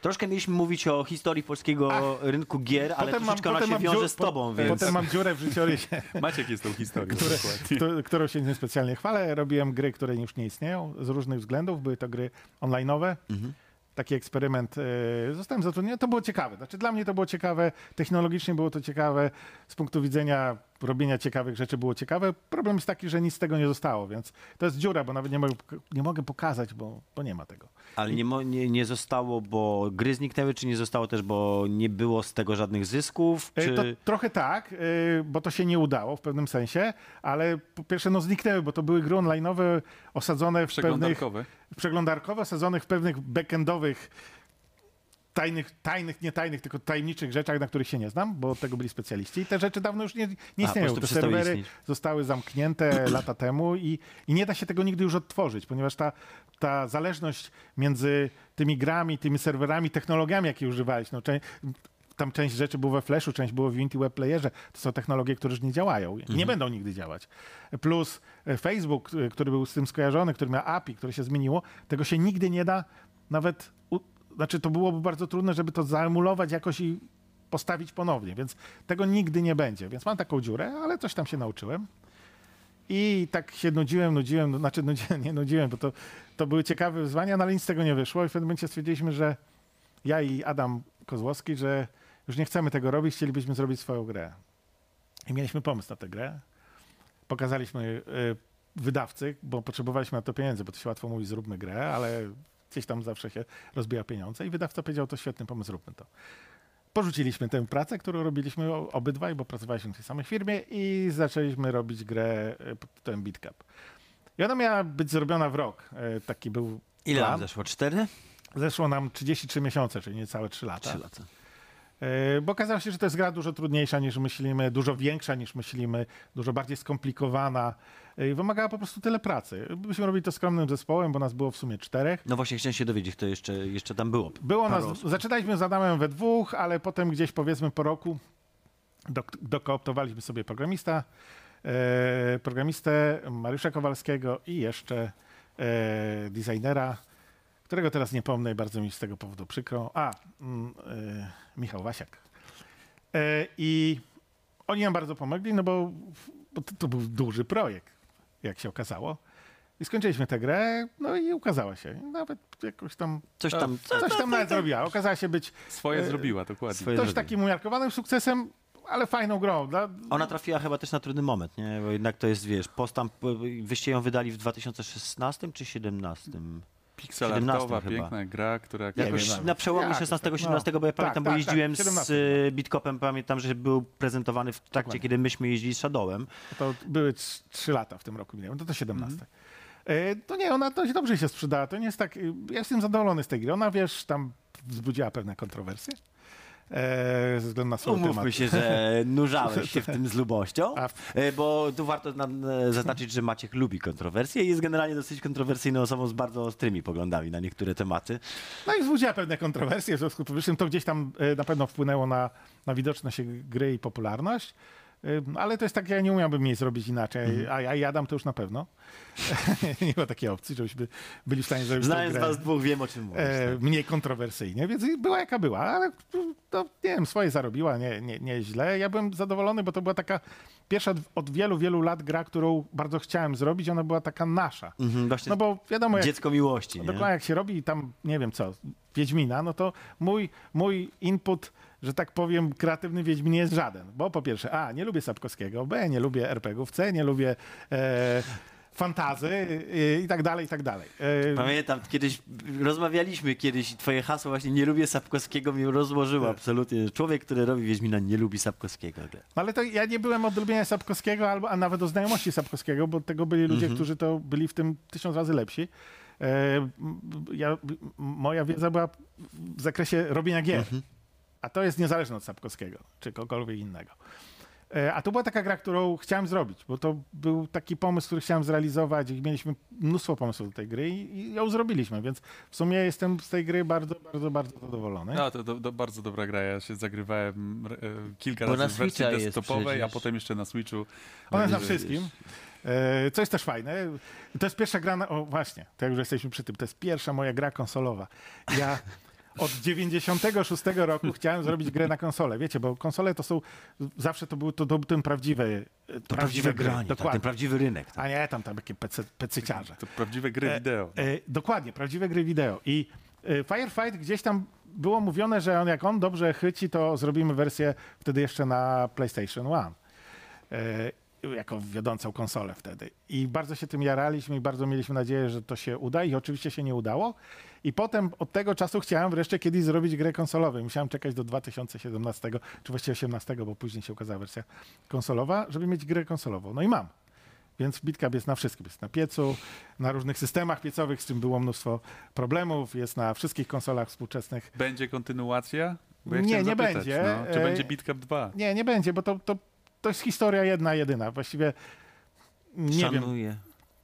Troszkę mieliśmy mówić o historii polskiego rynku gier, ale troszeczkę ona się wiąże dziur- z tobą, po- więc... Potem mam dziurę w życiorysie, Maciek jest tą historią. które, któ- którą się niespecjalnie chwalę. Robiłem gry, które już nie istnieją z różnych względów. Były to gry online'owe. Mhm. Taki eksperyment. e, Zostałem zatrudniony. To było ciekawe. Znaczy dla mnie to było ciekawe. Technologicznie było to ciekawe. Z punktu widzenia robienia ciekawych rzeczy było ciekawe. Problem jest taki, że nic z tego nie zostało, więc to jest dziura, bo nawet nie mogę, nie mogę pokazać, bo, bo nie ma tego. Ale nie, mo- nie, nie zostało, bo gry zniknęły, czy nie zostało też, bo nie było z tego żadnych zysków? E, Czy... To trochę tak, e, bo to się nie udało w pewnym sensie, ale po pierwsze no zniknęły, bo to były gry online'owe osadzone w pewnych Przeglądarkowe, osadzonych w pewnych backendowych tajnych, tajnych, nie tajnych, tylko tajemniczych rzeczach, na których się nie znam, bo od tego byli specjaliści. I te rzeczy dawno już nie, nie istnieją. prostu Te serwery istnieć. zostały zamknięte lata temu i, i nie da się tego nigdy już odtworzyć, ponieważ ta, ta zależność między tymi grami, tymi serwerami, technologiami, jakie używałeś, no, tam część rzeczy było we Flashu, część było w Unity Web Playerze. To są technologie, które już nie działają. Nie będą nigdy działać. Plus e, Facebook, e, który był z tym skojarzony, który miał API, które się zmieniło, tego się nigdy nie da nawet... U... Znaczy, to byłoby bardzo trudne, żeby to zaemulować jakoś i postawić ponownie, więc tego nigdy nie będzie. Więc mam taką dziurę, ale coś tam się nauczyłem. I tak się nudziłem, nudziłem, no, znaczy nudziłem, nie nudziłem, bo to, to były ciekawe wyzwania, no ale nic z tego nie wyszło i w pewnym momencie stwierdziliśmy, że ja i Adam Kozłowski, że już nie chcemy tego robić, chcielibyśmy zrobić swoją grę. I mieliśmy pomysł na tę grę. Pokazaliśmy y, wydawcy, bo potrzebowaliśmy na to pieniędzy, bo to się łatwo mówi, zróbmy grę, ale gdzieś tam zawsze się rozbija pieniądze i wydawca powiedział, to świetny pomysł, zróbmy to. Porzuciliśmy tę pracę, którą robiliśmy obydwaj, bo pracowaliśmy w tej samej firmie i zaczęliśmy robić grę y, pod tytułem Beatcap. I ona miała być zrobiona w rok. Y, Taki był Ile plan. nam zeszło? Cztery? Zeszło nam 33 miesiące, czyli niecałe 3 lata. Trzy lata. E, Bo okazało się, że to jest gra dużo trudniejsza niż myślimy, dużo większa niż myślimy, dużo bardziej skomplikowana i wymagała po prostu tyle pracy. Myśmy robili to skromnym zespołem, bo nas było w sumie czterech. No właśnie, chciałem się dowiedzieć, kto jeszcze, jeszcze tam było. Było nas, osób. zaczynaliśmy z Adamem we dwóch, ale potem gdzieś powiedzmy po roku dok- dokooptowaliśmy sobie programista, e, programistę Mariusza Kowalskiego i jeszcze e, designera, którego teraz nie pomnę i bardzo mi z tego powodu przykro. A, mm, e, Michał Wasiak. E, I oni nam bardzo pomogli, no bo, bo to, to był duży projekt, jak się okazało. I skończyliśmy tę grę, no i ukazała się. Nawet jakoś tam Coś tam. Coś tam nawet zrobiła. Okazała się być Swoje E, zrobiła, dokładnie. swoje- dość zrobiła. takim umiarkowanym sukcesem, ale fajną grą. Dla... Ona trafiła chyba też na trudny moment, nie? Bo jednak to jest, wiesz, postęp, wyście ją wydali w 2016 czy 2017? Pixelartowa, 17 chyba. piękna gra, która Nie Jakoś wiem na przełomie Jak, 16-17, no. bo ja Tak, pamiętam, bo tak, jeździłem tak, z 17. y, Bitkopem, pamiętam, że był prezentowany w trakcie, Dokładnie. kiedy myśmy jeździli z Shadowem. To były trz- trzy lata w tym roku minęły, to to 17. Mhm. E, To nie, ona dość dobrze się sprzedała. To nie jest tak. Ja jestem zadowolony z tej gry. Ona wiesz, tam wzbudziła pewne kontrowersje. E, ze względu na swój temat. Umówmy się, że nurzałeś się w tym z lubością, e, bo tu warto na, e, zaznaczyć, że Maciek lubi kontrowersje i jest generalnie dosyć kontrowersyjną osobą z bardzo ostrymi poglądami na niektóre tematy. No i wzbudziła pewne kontrowersje, w związku z powyższym to gdzieś tam e, na pewno wpłynęło na, na widoczność gry i popularność. Ale to jest tak, ja nie umiałbym jej zrobić inaczej, Mhm. a ja jadam to już na pewno. nie ma takiej opcji, żebyśmy byli w stanie zrobić Znając was dwóch, wiem o czym mówisz. e, tak. mniej kontrowersyjnie, więc była jaka była, ale to, nie wiem, swoje zarobiła, nie, nie, nie źle. Ja byłem zadowolony, bo to była taka pierwsza od wielu, wielu lat gra, którą bardzo chciałem zrobić, ona była taka nasza. Mhm, No bo wiadomo, jak dziecko miłości, nie? Dokładnie, jak się robi tam, nie wiem co, Wiedźmina, no to mój, mój input, że tak powiem, kreatywny Wiedźmin jest żaden. Bo po pierwsze, A, nie lubię Sapkowskiego, B, nie lubię RPGów, C, nie lubię e, fantazy i tak dalej, i tak dalej. E, Pamiętam, kiedyś rozmawialiśmy kiedyś i twoje hasło właśnie nie lubię Sapkowskiego mi rozłożyło Tak. absolutnie. Człowiek, który robi Wiedźmina nie lubi Sapkowskiego. no ale to ja nie byłem od lubienia Sapkowskiego, albo, a nawet o znajomości Sapkowskiego, bo tego byli ludzie, którzy to byli w tym tysiąc razy lepsi. E, ja, moja wiedza była w zakresie robienia gier. A to jest niezależne od Sapkowskiego, czy kogokolwiek innego. E, A to była taka gra, którą chciałem zrobić, bo to był taki pomysł, który chciałem zrealizować i mieliśmy mnóstwo pomysłów do tej gry i, i ją zrobiliśmy, więc w sumie jestem z tej gry bardzo, bardzo, bardzo zadowolony. No, to, to, to bardzo dobra gra. Ja się zagrywałem e, kilka Bo razy na w wersji desktopowej, a potem jeszcze na Switchu. Ona jest na wszystkim. E, Co jest też fajne, to jest pierwsza gra, na, o właśnie, to jak już jesteśmy przy tym, to jest pierwsza moja gra konsolowa. Ja od 96 roku chciałem zrobić grę na konsolę. Wiecie, bo konsole to są, zawsze to był to, to ten prawdziwy e, to prawdziwe, prawdziwe gry, granie, tak, ten prawdziwy rynek. Tak. A nie, tam tam takie pecyciarze. To prawdziwe gry e, wideo. E, e, dokładnie, prawdziwe gry wideo. I e, Firefight gdzieś tam było mówione, że on, jak on dobrze chyci, to zrobimy wersję wtedy jeszcze na PlayStation 1 jako wiodącą konsolę wtedy. I bardzo się tym jaraliśmy i bardzo mieliśmy nadzieję, że to się uda i oczywiście się nie udało. I potem od tego czasu chciałem wreszcie kiedyś zrobić grę konsolową. Musiałem czekać do 2017, czy właściwie 18, bo później się ukazała wersja konsolowa, żeby mieć grę konsolową. No i mam. Więc BitCap jest na wszystkim. Jest na piecu, na różnych systemach piecowych, z czym było mnóstwo problemów. Jest na wszystkich konsolach współczesnych. Będzie kontynuacja? Bo Nie, nie zapytać, będzie. No, czy E, będzie Beatcap 2? Nie, nie będzie, bo to, to, to jest historia jedna, jedyna. Właściwie nie wiem. Szanuję.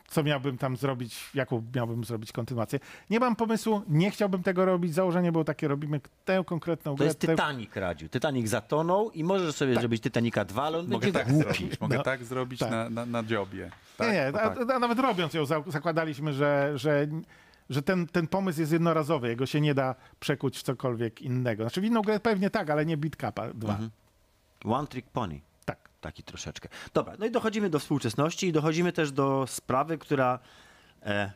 co miałbym tam zrobić, jaką miałbym zrobić kontynuację. Nie mam pomysłu, nie chciałbym tego robić. Założenie było takie, robimy tę konkretną To grę. jest tę- Titanic, Radziu. Titanic zatonął i możesz sobie zrobić Titanica 2, ale on Mogę będzie tak głupi. zrobić, mogę No, tak zrobić tak. Na, na, na dziobie. Tak? Nie, a, tak. a nawet robiąc ją, za- zakładaliśmy, że, że, że ten, ten pomysł jest jednorazowy, jego się nie da przekuć w cokolwiek innego. Znaczy w inną grę pewnie tak, ale nie Beat Cupa 2. Mhm. One Trick Pony. Tak. Taki troszeczkę. Dobra, no i dochodzimy do współczesności i dochodzimy też do sprawy, która e,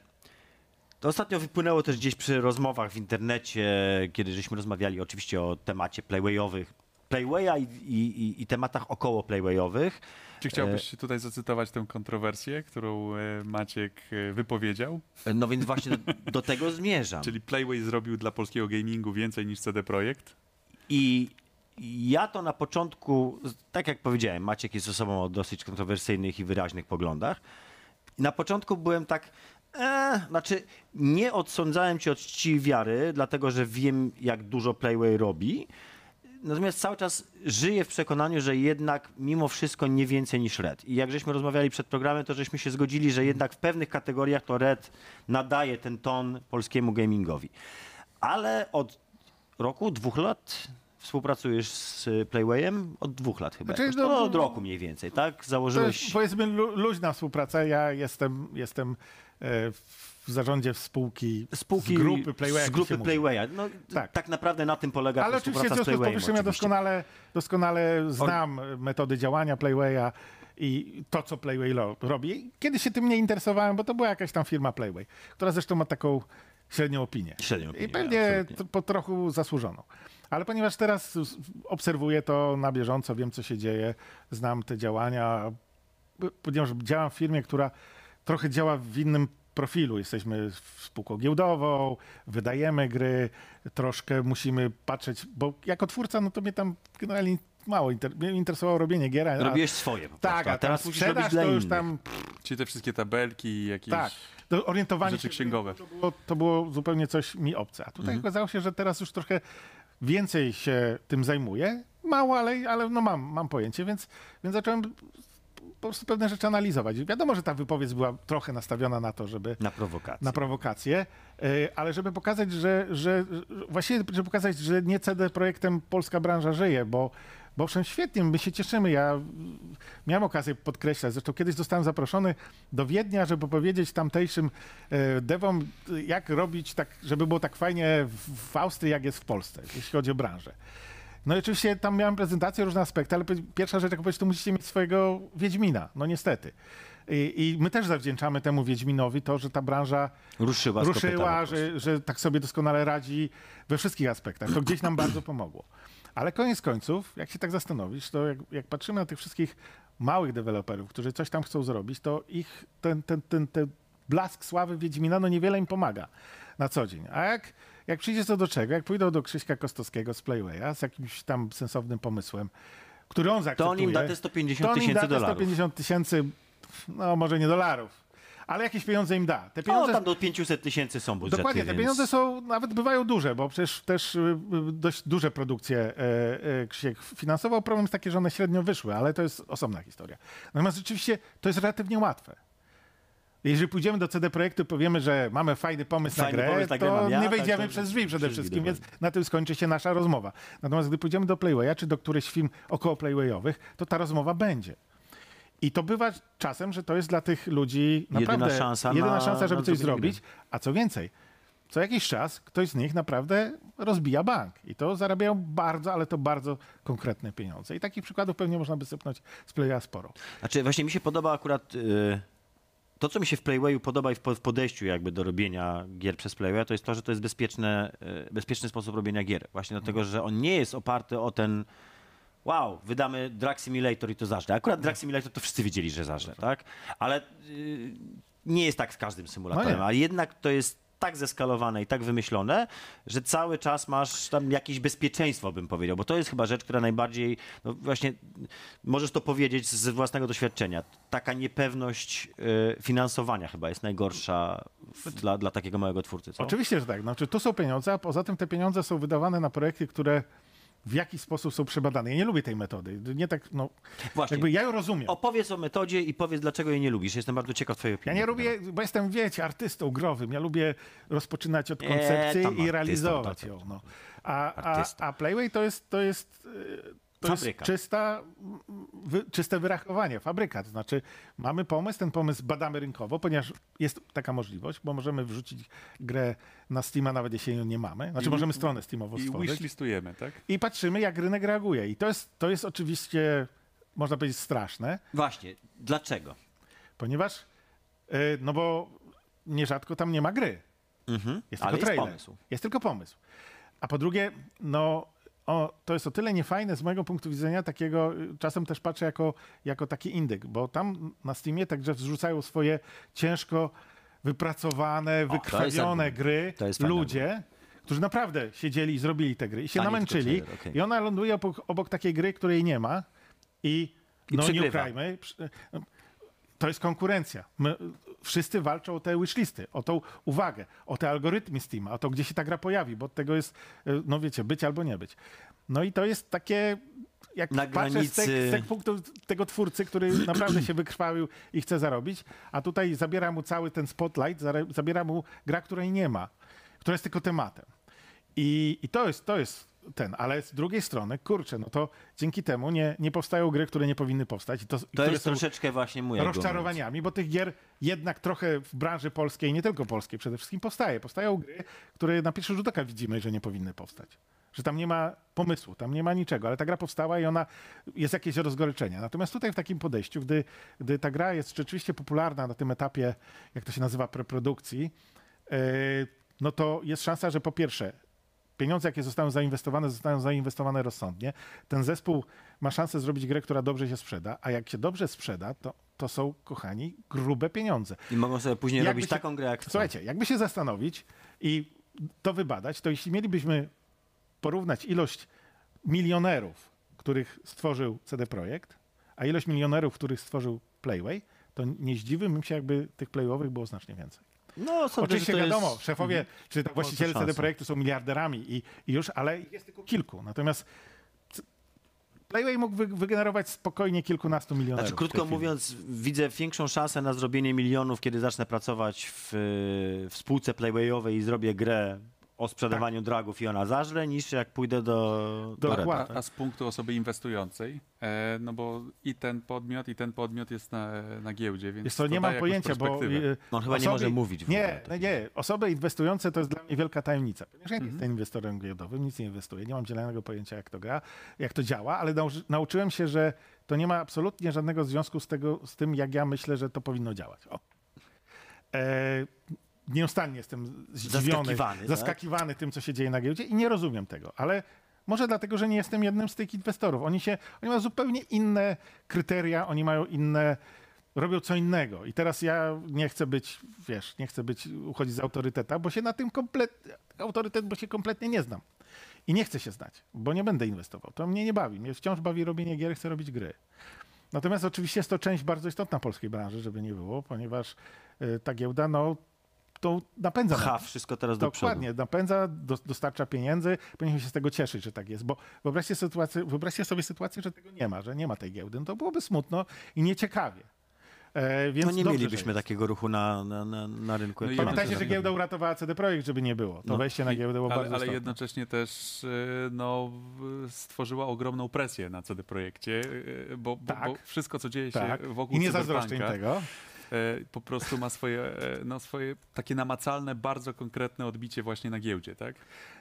to ostatnio wypłynęło też gdzieś przy rozmowach w internecie, kiedy żeśmy rozmawiali oczywiście o temacie playwayowych, playwaya i, i, i, tematach około playwayowych. Czy chciałbyś tutaj zacytować tę kontrowersję, którą e, Maciek e, wypowiedział? E, No więc właśnie do, do tego zmierzam. Czyli Playway zrobił dla polskiego gamingu więcej niż CD Projekt? I ja to na początku, tak jak powiedziałem, Maciek jest osobą o dosyć kontrowersyjnych i wyraźnych poglądach. Na początku byłem tak, e, znaczy nie odsądzałem cię od czci wiary, dlatego że wiem, jak dużo Playway robi. Natomiast cały czas żyję w przekonaniu, że jednak mimo wszystko nie więcej niż Red. I jak żeśmy rozmawiali przed programem, to żeśmy się zgodzili, że jednak w pewnych kategoriach to Red nadaje ten ton polskiemu gamingowi. Ale od roku, dwóch lat współpracujesz z Playwayem? Od dwóch lat chyba. Znaczy, jakoś. no, no, od no, roku mniej więcej, tak? To Założyłeś... jest powiedzmy lu- luźna współpraca. Ja jestem, jestem e, w zarządzie spółki, Spółki z grupy Playwaya. Z to grupy. Playwaya. No, tak. Tak. naprawdę na tym polega Ale oczywiście w związku z powyższym ja doskonale, doskonale znam metody działania Playwaya i to, co Playway robi. Kiedyś się tym nie interesowałem, bo to była jakaś tam firma Playway, która zresztą ma taką średnią opinię. Średnią opinię, I pewnie po trochu zasłużoną. Ale ponieważ teraz obserwuję to na bieżąco, wiem, co się dzieje, znam te działania, ponieważ działam w firmie, która trochę działa w innym profilu. Jesteśmy spółką giełdową, wydajemy gry, troszkę musimy patrzeć, bo jako twórca, no to mnie tam generalnie mało inter- mnie interesowało robienie gier. a- Robiłeś swoje po tak, prostu, a a teraz musisz robić sprzedaż dla to już innych. tam Czyli te wszystkie tabelki, jakieś... tak. To orientowanie rzeczy się księgowe. To było, to było zupełnie coś mi obce. A tutaj okazało się, że teraz już trochę więcej się tym zajmuję. Mało, ale, ale no mam, mam pojęcie, więc, więc zacząłem po prostu pewne rzeczy analizować. Wiadomo, że ta wypowiedź była trochę nastawiona na to, żeby Na prowokację. na prowokację, y, ale żeby pokazać, że, że że- właściwie, żeby pokazać, że nie CD Projektem polska branża żyje, bo, bo owszem, świetnie, my się cieszymy. Ja miałem okazję podkreślać, zresztą kiedyś zostałem zaproszony do Wiednia, żeby powiedzieć tamtejszym devom, y, jak robić tak, żeby było tak fajnie w, Austrii, jak jest w Polsce, jeśli chodzi o branżę. No i oczywiście tam miałem prezentację, różne aspekty, ale pierwsza rzecz, jak powiedzieć, to musicie mieć swojego Wiedźmina, no niestety. I, I my też zawdzięczamy temu Wiedźminowi to, że ta branża Ruszyła ruszyła, że, że tak sobie doskonale radzi we wszystkich aspektach. To gdzieś nam bardzo pomogło. Ale koniec końców, jak się tak zastanowisz, to jak, jak patrzymy na tych wszystkich małych deweloperów, którzy coś tam chcą zrobić, to ich ten, ten, ten, ten blask sławy Wiedźmina no niewiele im pomaga na co dzień. A jak, jak przyjdzie co do czego, jak pójdą do Krzyśka Kostowskiego z Playwaya z jakimś tam sensownym pomysłem, który on To zaakceptuje... on im da te 150 to on im da tysięcy dolarów. 150 tysięcy, no może nie dolarów, ale jakieś pieniądze im da. Te O, pieniądze tam do 500 tysięcy są budżety, Dokładnie, te więc... pieniądze są, nawet bywają duże, bo przecież też y, y, dość duże produkcje e, e, Krzysiek finansował. Problem jest taki, że one średnio wyszły, ale to jest osobna historia. Natomiast rzeczywiście to jest relatywnie łatwe. Jeżeli pójdziemy do CD Projektu i powiemy, że mamy fajny pomysł Fajny na grę, pomysł to ja, nie tak, wejdziemy tak, przez drzwi przede wszystkim, więc na tym skończy się nasza rozmowa. Natomiast gdy pójdziemy do Playwaya, czy do którychś film około Playwayowych, to ta rozmowa będzie. I to bywa czasem, że to jest dla tych ludzi Jedyna naprawdę szansa jedyna na- szansa, żeby coś gry. zrobić. A co więcej, co jakiś czas ktoś z nich naprawdę rozbija bank. I to zarabiają bardzo, ale to bardzo konkretne pieniądze. I takich przykładów pewnie można by sypnąć z Playa sporo. Znaczy właśnie mi się podoba akurat y, to, co mi się w Playwayu podoba i w po- w podejściu jakby do robienia gier przez Playwaya, to jest to, że to jest bezpieczne, y, bezpieczny sposób robienia gier. Właśnie dlatego, że on nie jest oparty o ten wow, wydamy Drag Simulator i to zażre. Akurat Drag Simulator to wszyscy wiedzieli, że zażre, tak? Ale y, nie jest tak z każdym symulatorem, No nie. a jednak to jest tak zeskalowane i tak wymyślone, że cały czas masz tam jakieś bezpieczeństwo, bym powiedział, bo to jest chyba rzecz, która najbardziej, no właśnie, możesz to powiedzieć z własnego doświadczenia. Taka niepewność y, finansowania chyba jest najgorsza w, dla, dla takiego małego twórcy. Co? Oczywiście, że tak. Znaczy, tu są pieniądze, a poza tym te pieniądze są wydawane na projekty, które w jaki sposób są przebadane. Ja nie lubię tej metody. Nie tak, no, Właśnie. jakby ja ją rozumiem. Opowiedz o metodzie i powiedz, dlaczego jej nie lubisz. Jestem bardzo ciekaw twojej Ja opinii. nie lubię, bo jestem, wiecie, artystą growym. Ja lubię rozpoczynać od koncepcji tam i realizować ją. No. A, a, a Playway to jest, to jest, to jest Fabryka. czysta, wy, czyste wyrachowanie, fabryka. To znaczy mamy pomysł, ten pomysł badamy rynkowo, ponieważ jest taka możliwość, bo możemy wrzucić grę na Steama, nawet jeśli jej nie mamy. Znaczy I- możemy stronę Steamową I stworzyć. wishlistujemy, tak? I patrzymy, jak rynek reaguje. I to jest, to jest oczywiście, można powiedzieć, straszne, Właśnie, dlaczego? ponieważ, y, no bo nierzadko tam nie ma gry. Mhm. Jest tylko jest trailer. pomysł. Jest tylko pomysł. A po drugie, no, o, to jest o tyle niefajne z mojego punktu widzenia, takiego, y, czasem też patrzę jako, jako taki indyk, bo tam na Steamie także wrzucają swoje ciężko wypracowane, jest wykrwawione gry To ludzie, którzy naprawdę siedzieli i zrobili te gry i się nie namęczyli. okej. I ona ląduje obok, obok takiej gry, której nie ma i, I no nie przegrywa. ukrajmy, to jest konkurencja. My, wszyscy walczą o te wishlisty, o tą uwagę, o te algorytmy Steama, o to, gdzie się ta gra pojawi, bo od tego jest, y, no wiecie, być albo nie być. No i to jest takie, jak Na patrzę z, granicy- te, z tego punktu tego twórcy, który naprawdę się wykrwawił i chce zarobić, a tutaj zabiera mu cały ten spotlight, zabiera mu gra, której nie ma, która jest tylko tematem. I, i to, jest, to jest ten, ale z drugiej strony, kurczę, no to dzięki temu nie, nie powstają gry, które nie powinny powstać. I to, To jest troszeczkę właśnie mój argument. rozczarowaniami, bo tych gier jednak trochę w branży polskiej, nie tylko polskiej przede wszystkim powstaje. Powstają gry, które na pierwszy rzut oka widzimy, że nie powinny powstać. Że tam nie ma pomysłu, tam nie ma niczego, ale ta gra powstała i ona jest jakieś rozgoryczenie. Natomiast tutaj w takim podejściu, gdy, gdy ta gra jest rzeczywiście popularna na tym etapie, jak to się nazywa, preprodukcji, yy, no to jest szansa, że po pierwsze pieniądze, jakie zostaną zainwestowane, zostaną zainwestowane rozsądnie. Ten zespół ma szansę zrobić grę, która dobrze się sprzeda, a jak się dobrze sprzeda, to, to są, kochani, grube pieniądze. I mogą sobie później Jakby robić się- taką grę, jak chcą. Słuchajcie, jakby się zastanowić i to wybadać, to jeśli mielibyśmy porównać ilość milionerów, których stworzył CD Projekt, a ilość milionerów, których stworzył Playway, to nie zdziwiłbym się, jakby tych Playwowych było znacznie więcej. No, sądzę, Oczywiście wiadomo, jest... Szefowie czy to właściciele. CD Projektu są miliarderami i, i już, ale jest tylko kilku. Natomiast Playway mógł wy, wygenerować spokojnie kilkunastu milionerów. Znaczy, krótko chwili. mówiąc, widzę większą szansę na zrobienie milionów, kiedy zacznę pracować w, w spółce Playwayowej i zrobię grę o sprzedawaniu dragów i ona zażre, niż jak pójdę do, do Dokładnie. Reda. A, a z punktu osoby inwestującej, e, no bo i ten podmiot, i ten podmiot jest na, na giełdzie, więc Jest to, nie mam pojęcia, bo... y, On chyba nie może mówić w Nie, ogóle o nie. Osoby inwestujące to jest dla mnie wielka tajemnica. Ponieważ ja nie Mhm. jestem inwestorem giełdowym, nic nie inwestuję, nie mam zielonego pojęcia, jak to gra, jak to działa, ale nauczy, nauczyłem się, że to nie ma absolutnie żadnego związku z, tego, z tym, jak ja myślę, że to powinno działać. O. E, nieustannie jestem zdziwiony, Zaskakiwany, tak? zaskakiwany tym, co się dzieje na giełdzie i nie rozumiem tego, ale może dlatego, że nie jestem jednym z tych inwestorów. Oni, się, oni mają zupełnie inne kryteria, oni mają inne, robią co innego. I teraz ja nie chcę być, wiesz, nie chcę być, uchodzić z autoryteta, bo się na tym kompletnie, autorytet, bo się kompletnie nie znam. I nie chcę się znać, bo nie będę inwestował. To mnie nie bawi. Mnie wciąż bawi robienie gier, chcę robić gry. Natomiast oczywiście jest to część bardzo istotna polskiej branży, żeby nie było, ponieważ y, ta giełda, no, to napędza. Pcha wszystko teraz do przodu. Dokładnie, napędza, do, dostarcza pieniędzy, powinniśmy się z tego cieszyć, że tak jest, bo wyobraźcie, sytuację, wyobraźcie sobie sytuację, że tego nie ma, że nie ma tej giełdy, no to byłoby smutno i nieciekawie. E, więc No nie dobrze, mielibyśmy takiego ruchu na, na, na, na rynku. No Pamiętajcie, że giełda uratowała CD Projekt, żeby nie było. To No. wejście na giełdę było ale, bardzo ale istotne. jednocześnie też e, no, stworzyła ogromną presję na CD Projekcie, e, bo, bo, Tak. bo wszystko, co dzieje się tak. wokół I nie zazdroszczę im tego. E, po prostu ma swoje, e, no, swoje takie namacalne, bardzo konkretne odbicie właśnie na giełdzie, tak?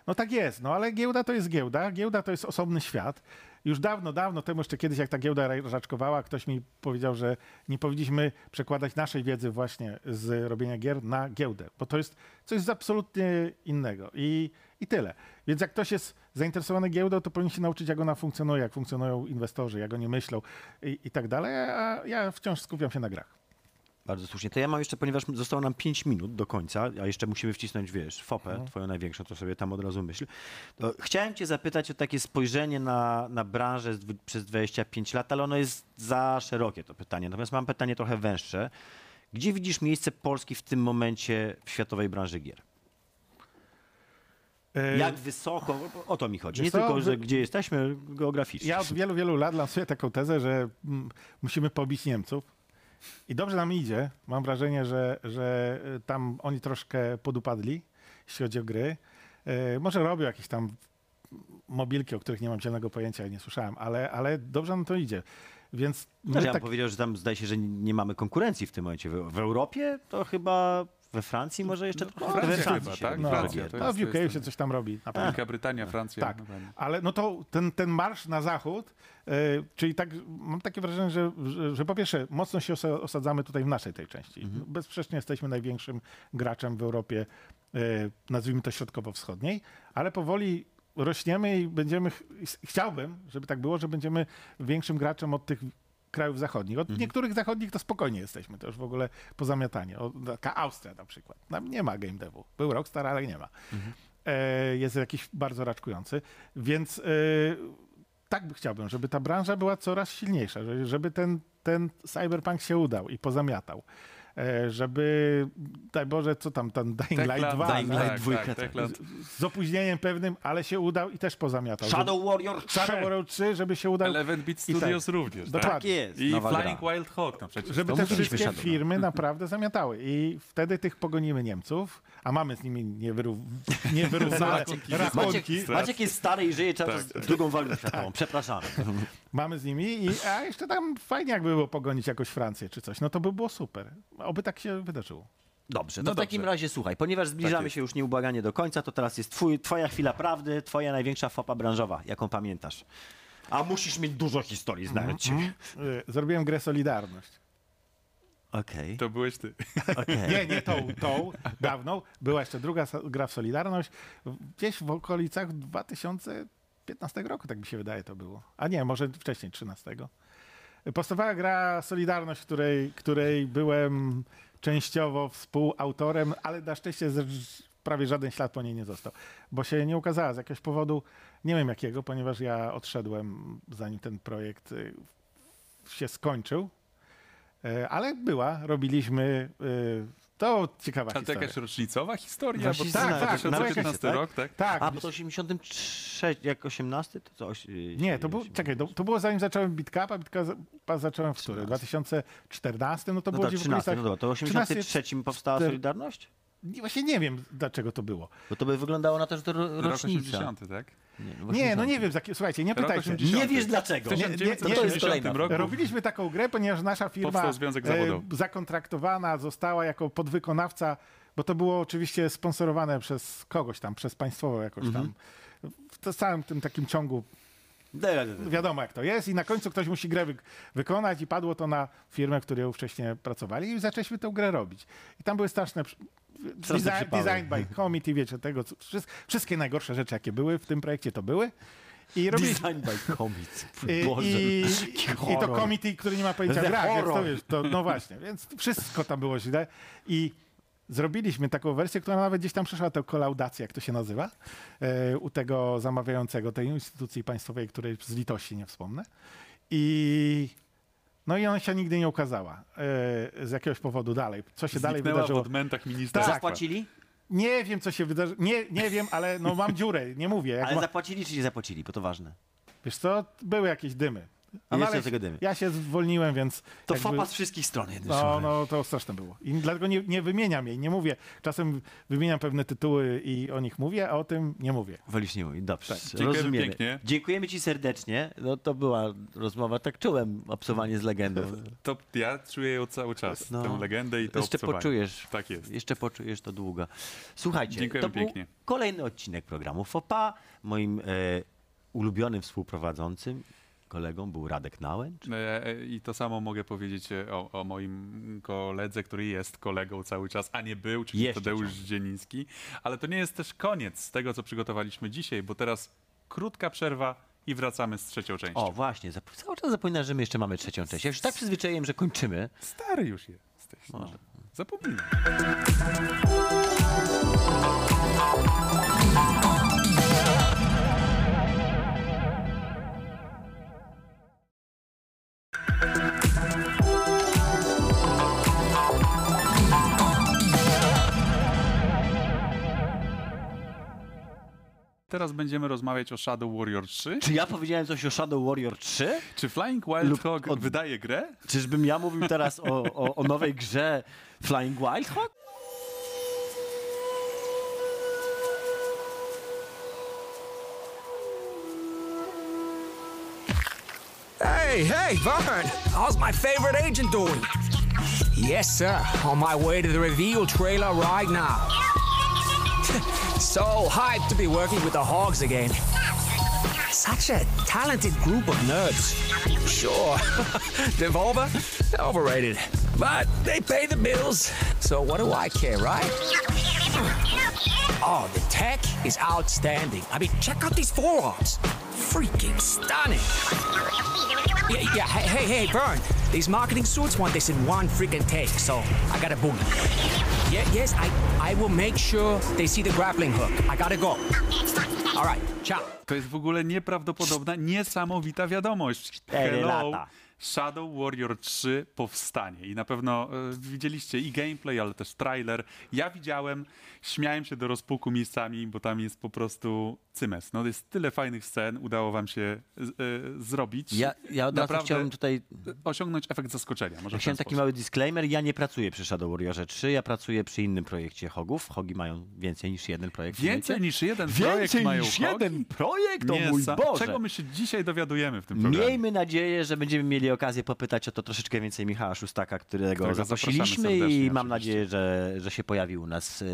No tak jest, no ale giełda to jest giełda, giełda to jest osobny świat. Już dawno, dawno temu, jeszcze kiedyś jak ta giełda ra- raczkowała, ktoś mi powiedział, że nie powinniśmy przekładać naszej wiedzy właśnie z robienia gier na giełdę, bo to jest coś absolutnie innego i, i tyle. Więc jak ktoś jest zainteresowany giełdą, to powinien się nauczyć, jak ona funkcjonuje, jak funkcjonują inwestorzy, jak oni myślą i, i tak dalej, a ja wciąż skupiam się na grach. Bardzo słusznie. To ja mam jeszcze, ponieważ zostało nam 5 minut do końca, a jeszcze musimy wcisnąć, wiesz, fopę, Mhm. twoją największą, to sobie tam od razu myśl. To chciałem cię zapytać o takie spojrzenie na, na branżę z, przez 25 lat, ale ono jest za szerokie to pytanie. Natomiast mam pytanie trochę węższe. Gdzie widzisz miejsce Polski w tym momencie w światowej branży gier? E, Jak wysoko, o to mi chodzi. Nie co, tylko, że gdzie jesteśmy geograficznie. Ja od wielu, wielu lat lansuję taką tezę, że mm, musimy pobić Niemców. I dobrze nam idzie. Mam wrażenie, że, że y, tam oni troszkę podupadli, jeśli chodzi o gry. E, może robią jakieś tam mobilki, o których nie mam zielonego pojęcia i nie słyszałem, ale, ale dobrze nam to idzie. Więc Też ja bym tak, powiedział, że tam zdaje się, że nie mamy konkurencji w tym momencie. W, w Europie to chyba we Francji może jeszcze No, trochę. Francja we Francji chyba, tak? no, Francja, to no, w UK to jest się ten- coś tam robi. Na pewno. Wielka Brytania, Francja. Tak, na pewno. ale no to ten, ten marsz na zachód, e, czyli tak, mam takie wrażenie, że, że, że po pierwsze mocno się osa- osadzamy tutaj w naszej tej części. Bezsprzecznie jesteśmy największym graczem w Europie, e, nazwijmy to środkowo-wschodniej, ale powoli rośniemy i będziemy, ch- chciałbym, żeby tak było, że będziemy większym graczem od tych krajów zachodnich. Od niektórych zachodnich to spokojnie jesteśmy, to już w ogóle pozamiatanie. O, taka Austria na przykład. Tam nie ma game devu. Był Rockstar, ale nie ma e, jest jakiś bardzo raczkujący. Więc e, tak by chciałbym, żeby ta branża była coraz silniejsza, że- żeby ten, ten cyberpunk się udał i pozamiatał. E, żeby, daj Boże, co tam, ten Dying Light Techland, 2 Dying tak? Light tak, dwójka, tak, tak. Techland. z opóźnieniem pewnym, ale się udał i też pozamiatał. Shadow Warrior 3. Shadow Warrior 3, żeby się udał, Eleven Beat I tak. Studios również. Dokładnie. Tak jest. I nowa Flying gra. Wild Hawk, no przecież. żeby te wszystkie firmy naprawdę zamiatały i wtedy tych pogonimy Niemców, a mamy z nimi niewyrów... niewyrównane Rachunki. rachunki. Maciek, Maciek jest stary i żyje cały Tak. czas drugą wojną światową. Przepraszamy. Mamy z nimi, i, a jeszcze tam fajnie jakby było pogonić jakoś Francję czy coś, no to by było super. Oby tak się wydarzyło. Dobrze, to No w takim dobrze. razie słuchaj, ponieważ zbliżamy jest. się już nieubłaganie do końca, to teraz jest twój, twoja chwila prawdy, twoja największa fopa branżowa, jaką pamiętasz. A musisz mieć dużo historii, znając cię. Y, Zrobiłem grę Solidarność. Okej, To byłeś ty. okej. Nie, nie tą, tą, dawną. Była jeszcze druga gra w Solidarność, gdzieś w okolicach 2015 roku, tak mi się wydaje to było. A nie, może wcześniej, 13. Powstawała gra Solidarność, której, której byłem częściowo współautorem, ale na szczęście prawie żaden ślad po niej nie został, bo się nie ukazała z jakiegoś powodu, nie wiem jakiego, ponieważ ja odszedłem zanim ten projekt y, się skończył, E, ale była, robiliśmy, y, to ciekawa A to historia. jakaś rocznicowa historia? Właśnie Bo tak, tak, 2015 tak? rok, tak? Tak, A, bo to 83, jak 18? To co? oś- nie, to był, czekaj, to, to było zanim zacząłem Bitcapa, Bitcapa zacząłem w którym? 2014, no to No było tak, gdzieś w 13, no okolicach- dobra, to w 83 13, powstała Solidarność? Nie, Właśnie nie wiem, dlaczego to było. Bo to by wyglądało na to, że to ro- Rok rocznica. 80, tak? Nie, w Nie, no 80. nie wiem, słuchajcie, nie Rok pytajcie. 80. Nie wiesz dlaczego. W Nie, nie, nie, 1980 kolejna. roku. Robiliśmy taką grę, ponieważ nasza firma Powstał związek zawodowy. e, zakontraktowana została jako podwykonawca, bo to było oczywiście sponsorowane przez kogoś tam, przez państwową jakoś tam. W to całym tym takim ciągu. Wiadomo jak to jest i na końcu ktoś musi grę wy wykonać i padło to na firmę, w której wcześniej pracowali i zaczęliśmy tę grę robić. I tam były straszne design, design by committee, wiecie, tego, co- wszyst- wszystkie najgorsze rzeczy, jakie były w tym projekcie, to były. I. Design by comics. I, Boże. i, Jaki I to committee, który nie ma pojęcia The więc to wiesz, to, no właśnie, więc wszystko tam było źle i zrobiliśmy taką wersję, która nawet gdzieś tam przeszła tę kolaudację, jak to się nazywa, e, u tego zamawiającego, tej instytucji państwowej, której z litości nie wspomnę. I no i ona się nigdy nie ukazała e, z jakiegoś powodu dalej. Co się dalej Zniknęła w wydarzyło? odmętach ministerstwa. Zapłacili? Nie wiem, co się wydarzyło. Nie, nie wiem, ale no mam dziurę, nie mówię. Jak Ale ma... zapłacili czy nie zapłacili? Bo to ważne. Wiesz co, były jakieś dymy. Tego dymy. Ja się zwolniłem, więc... To jakby- fopa z wszystkich stron jednym No, no, to straszne było. I dlatego nie, nie wymieniam jej, nie mówię. Czasem wymieniam pewne tytuły i o nich mówię, a o tym nie mówię. Wolisz nie mówić. Dobrze. Dziękujemy Rozumiemy. pięknie. Dziękujemy ci serdecznie. No to była rozmowa, tak czułem obcowanie z legendą. To ja czuję ją cały czas, No. tę legendę i to Jeszcze obcowanie. poczujesz. Tak jest. Jeszcze poczujesz to długo. Słuchajcie, Dziękujemy to był pięknie. kolejny odcinek programu FOPA. Moim e, ulubionym współprowadzącym kolegą był Radek Nałęcz. E, e, I to samo mogę powiedzieć e, o, o moim koledze, który jest kolegą cały czas, a nie był, czyli Jeszcze Tadeusz ciągle. Ale to nie jest też koniec tego, co przygotowaliśmy dzisiaj, bo teraz krótka przerwa i wracamy z trzecią częścią. O, właśnie. Zap- cały czas zapominam, że my jeszcze mamy trzecią część. Ja już tak przyzwyczaiłem, że kończymy. Stary już jesteś. No. Może. Zapomnij. Teraz będziemy rozmawiać o Shadow Warrior 3. Czy ja powiedziałem coś o Shadow Warrior 3? Czy Flying Wild Lub Hog od- wydaje grę? Czyżbym ja mówił teraz o, o, o nowej grze Flying Wild Hog? Hey, hey, Vern! How's my favorite agent doing? Yes, sir. On my way to the reveal trailer right now. So hyped to be working with the Hogs again. Such a talented group of nerds. Sure, Devolver, overrated. But they pay the bills, so what do I care, right? Oh, the tech is outstanding. I mean, check out these forearms. Freaking stunning. Yeah, yeah. Hey, hey, hey, Vern. These marketing suits want this in one freaking take, so I gotta boogie. Yeah, yes, I, I will make sure they see the grappling hook. I gotta go. All right, ciao. To jest w ogóle nieprawdopodobna, niesamowita wiadomość. Ej, Hello, lata. Shadow Warrior 3 powstanie. I na pewno e, widzieliście i gameplay, ale też trailer. Ja widziałem, śmiałem się do rozpuku miejscami, bo tam jest po prostu cymes. No jest tyle fajnych scen, udało wam się e, zrobić. Ja, ja od razu Naprawdę chciałem tutaj osiągnąć efekt zaskoczenia. Może Chciałem taki sposób. mały disclaimer. Ja nie pracuję przy Shadow Warriorze 3, ja pracuję przy innym projekcie Hogów. Hogi mają więcej niż jeden projekt. Więcej niż jeden projekt Więcej mają niż Hogi? jeden projekt, Nie, mój Boże. Czego my się dzisiaj dowiadujemy w tym programie? Miejmy nadzieję, że będziemy mieli okazję popytać o to troszeczkę więcej Michała Szóstaka, którego, Którego zaprosiliśmy i mam nadzieję, że, że się pojawił u nas e,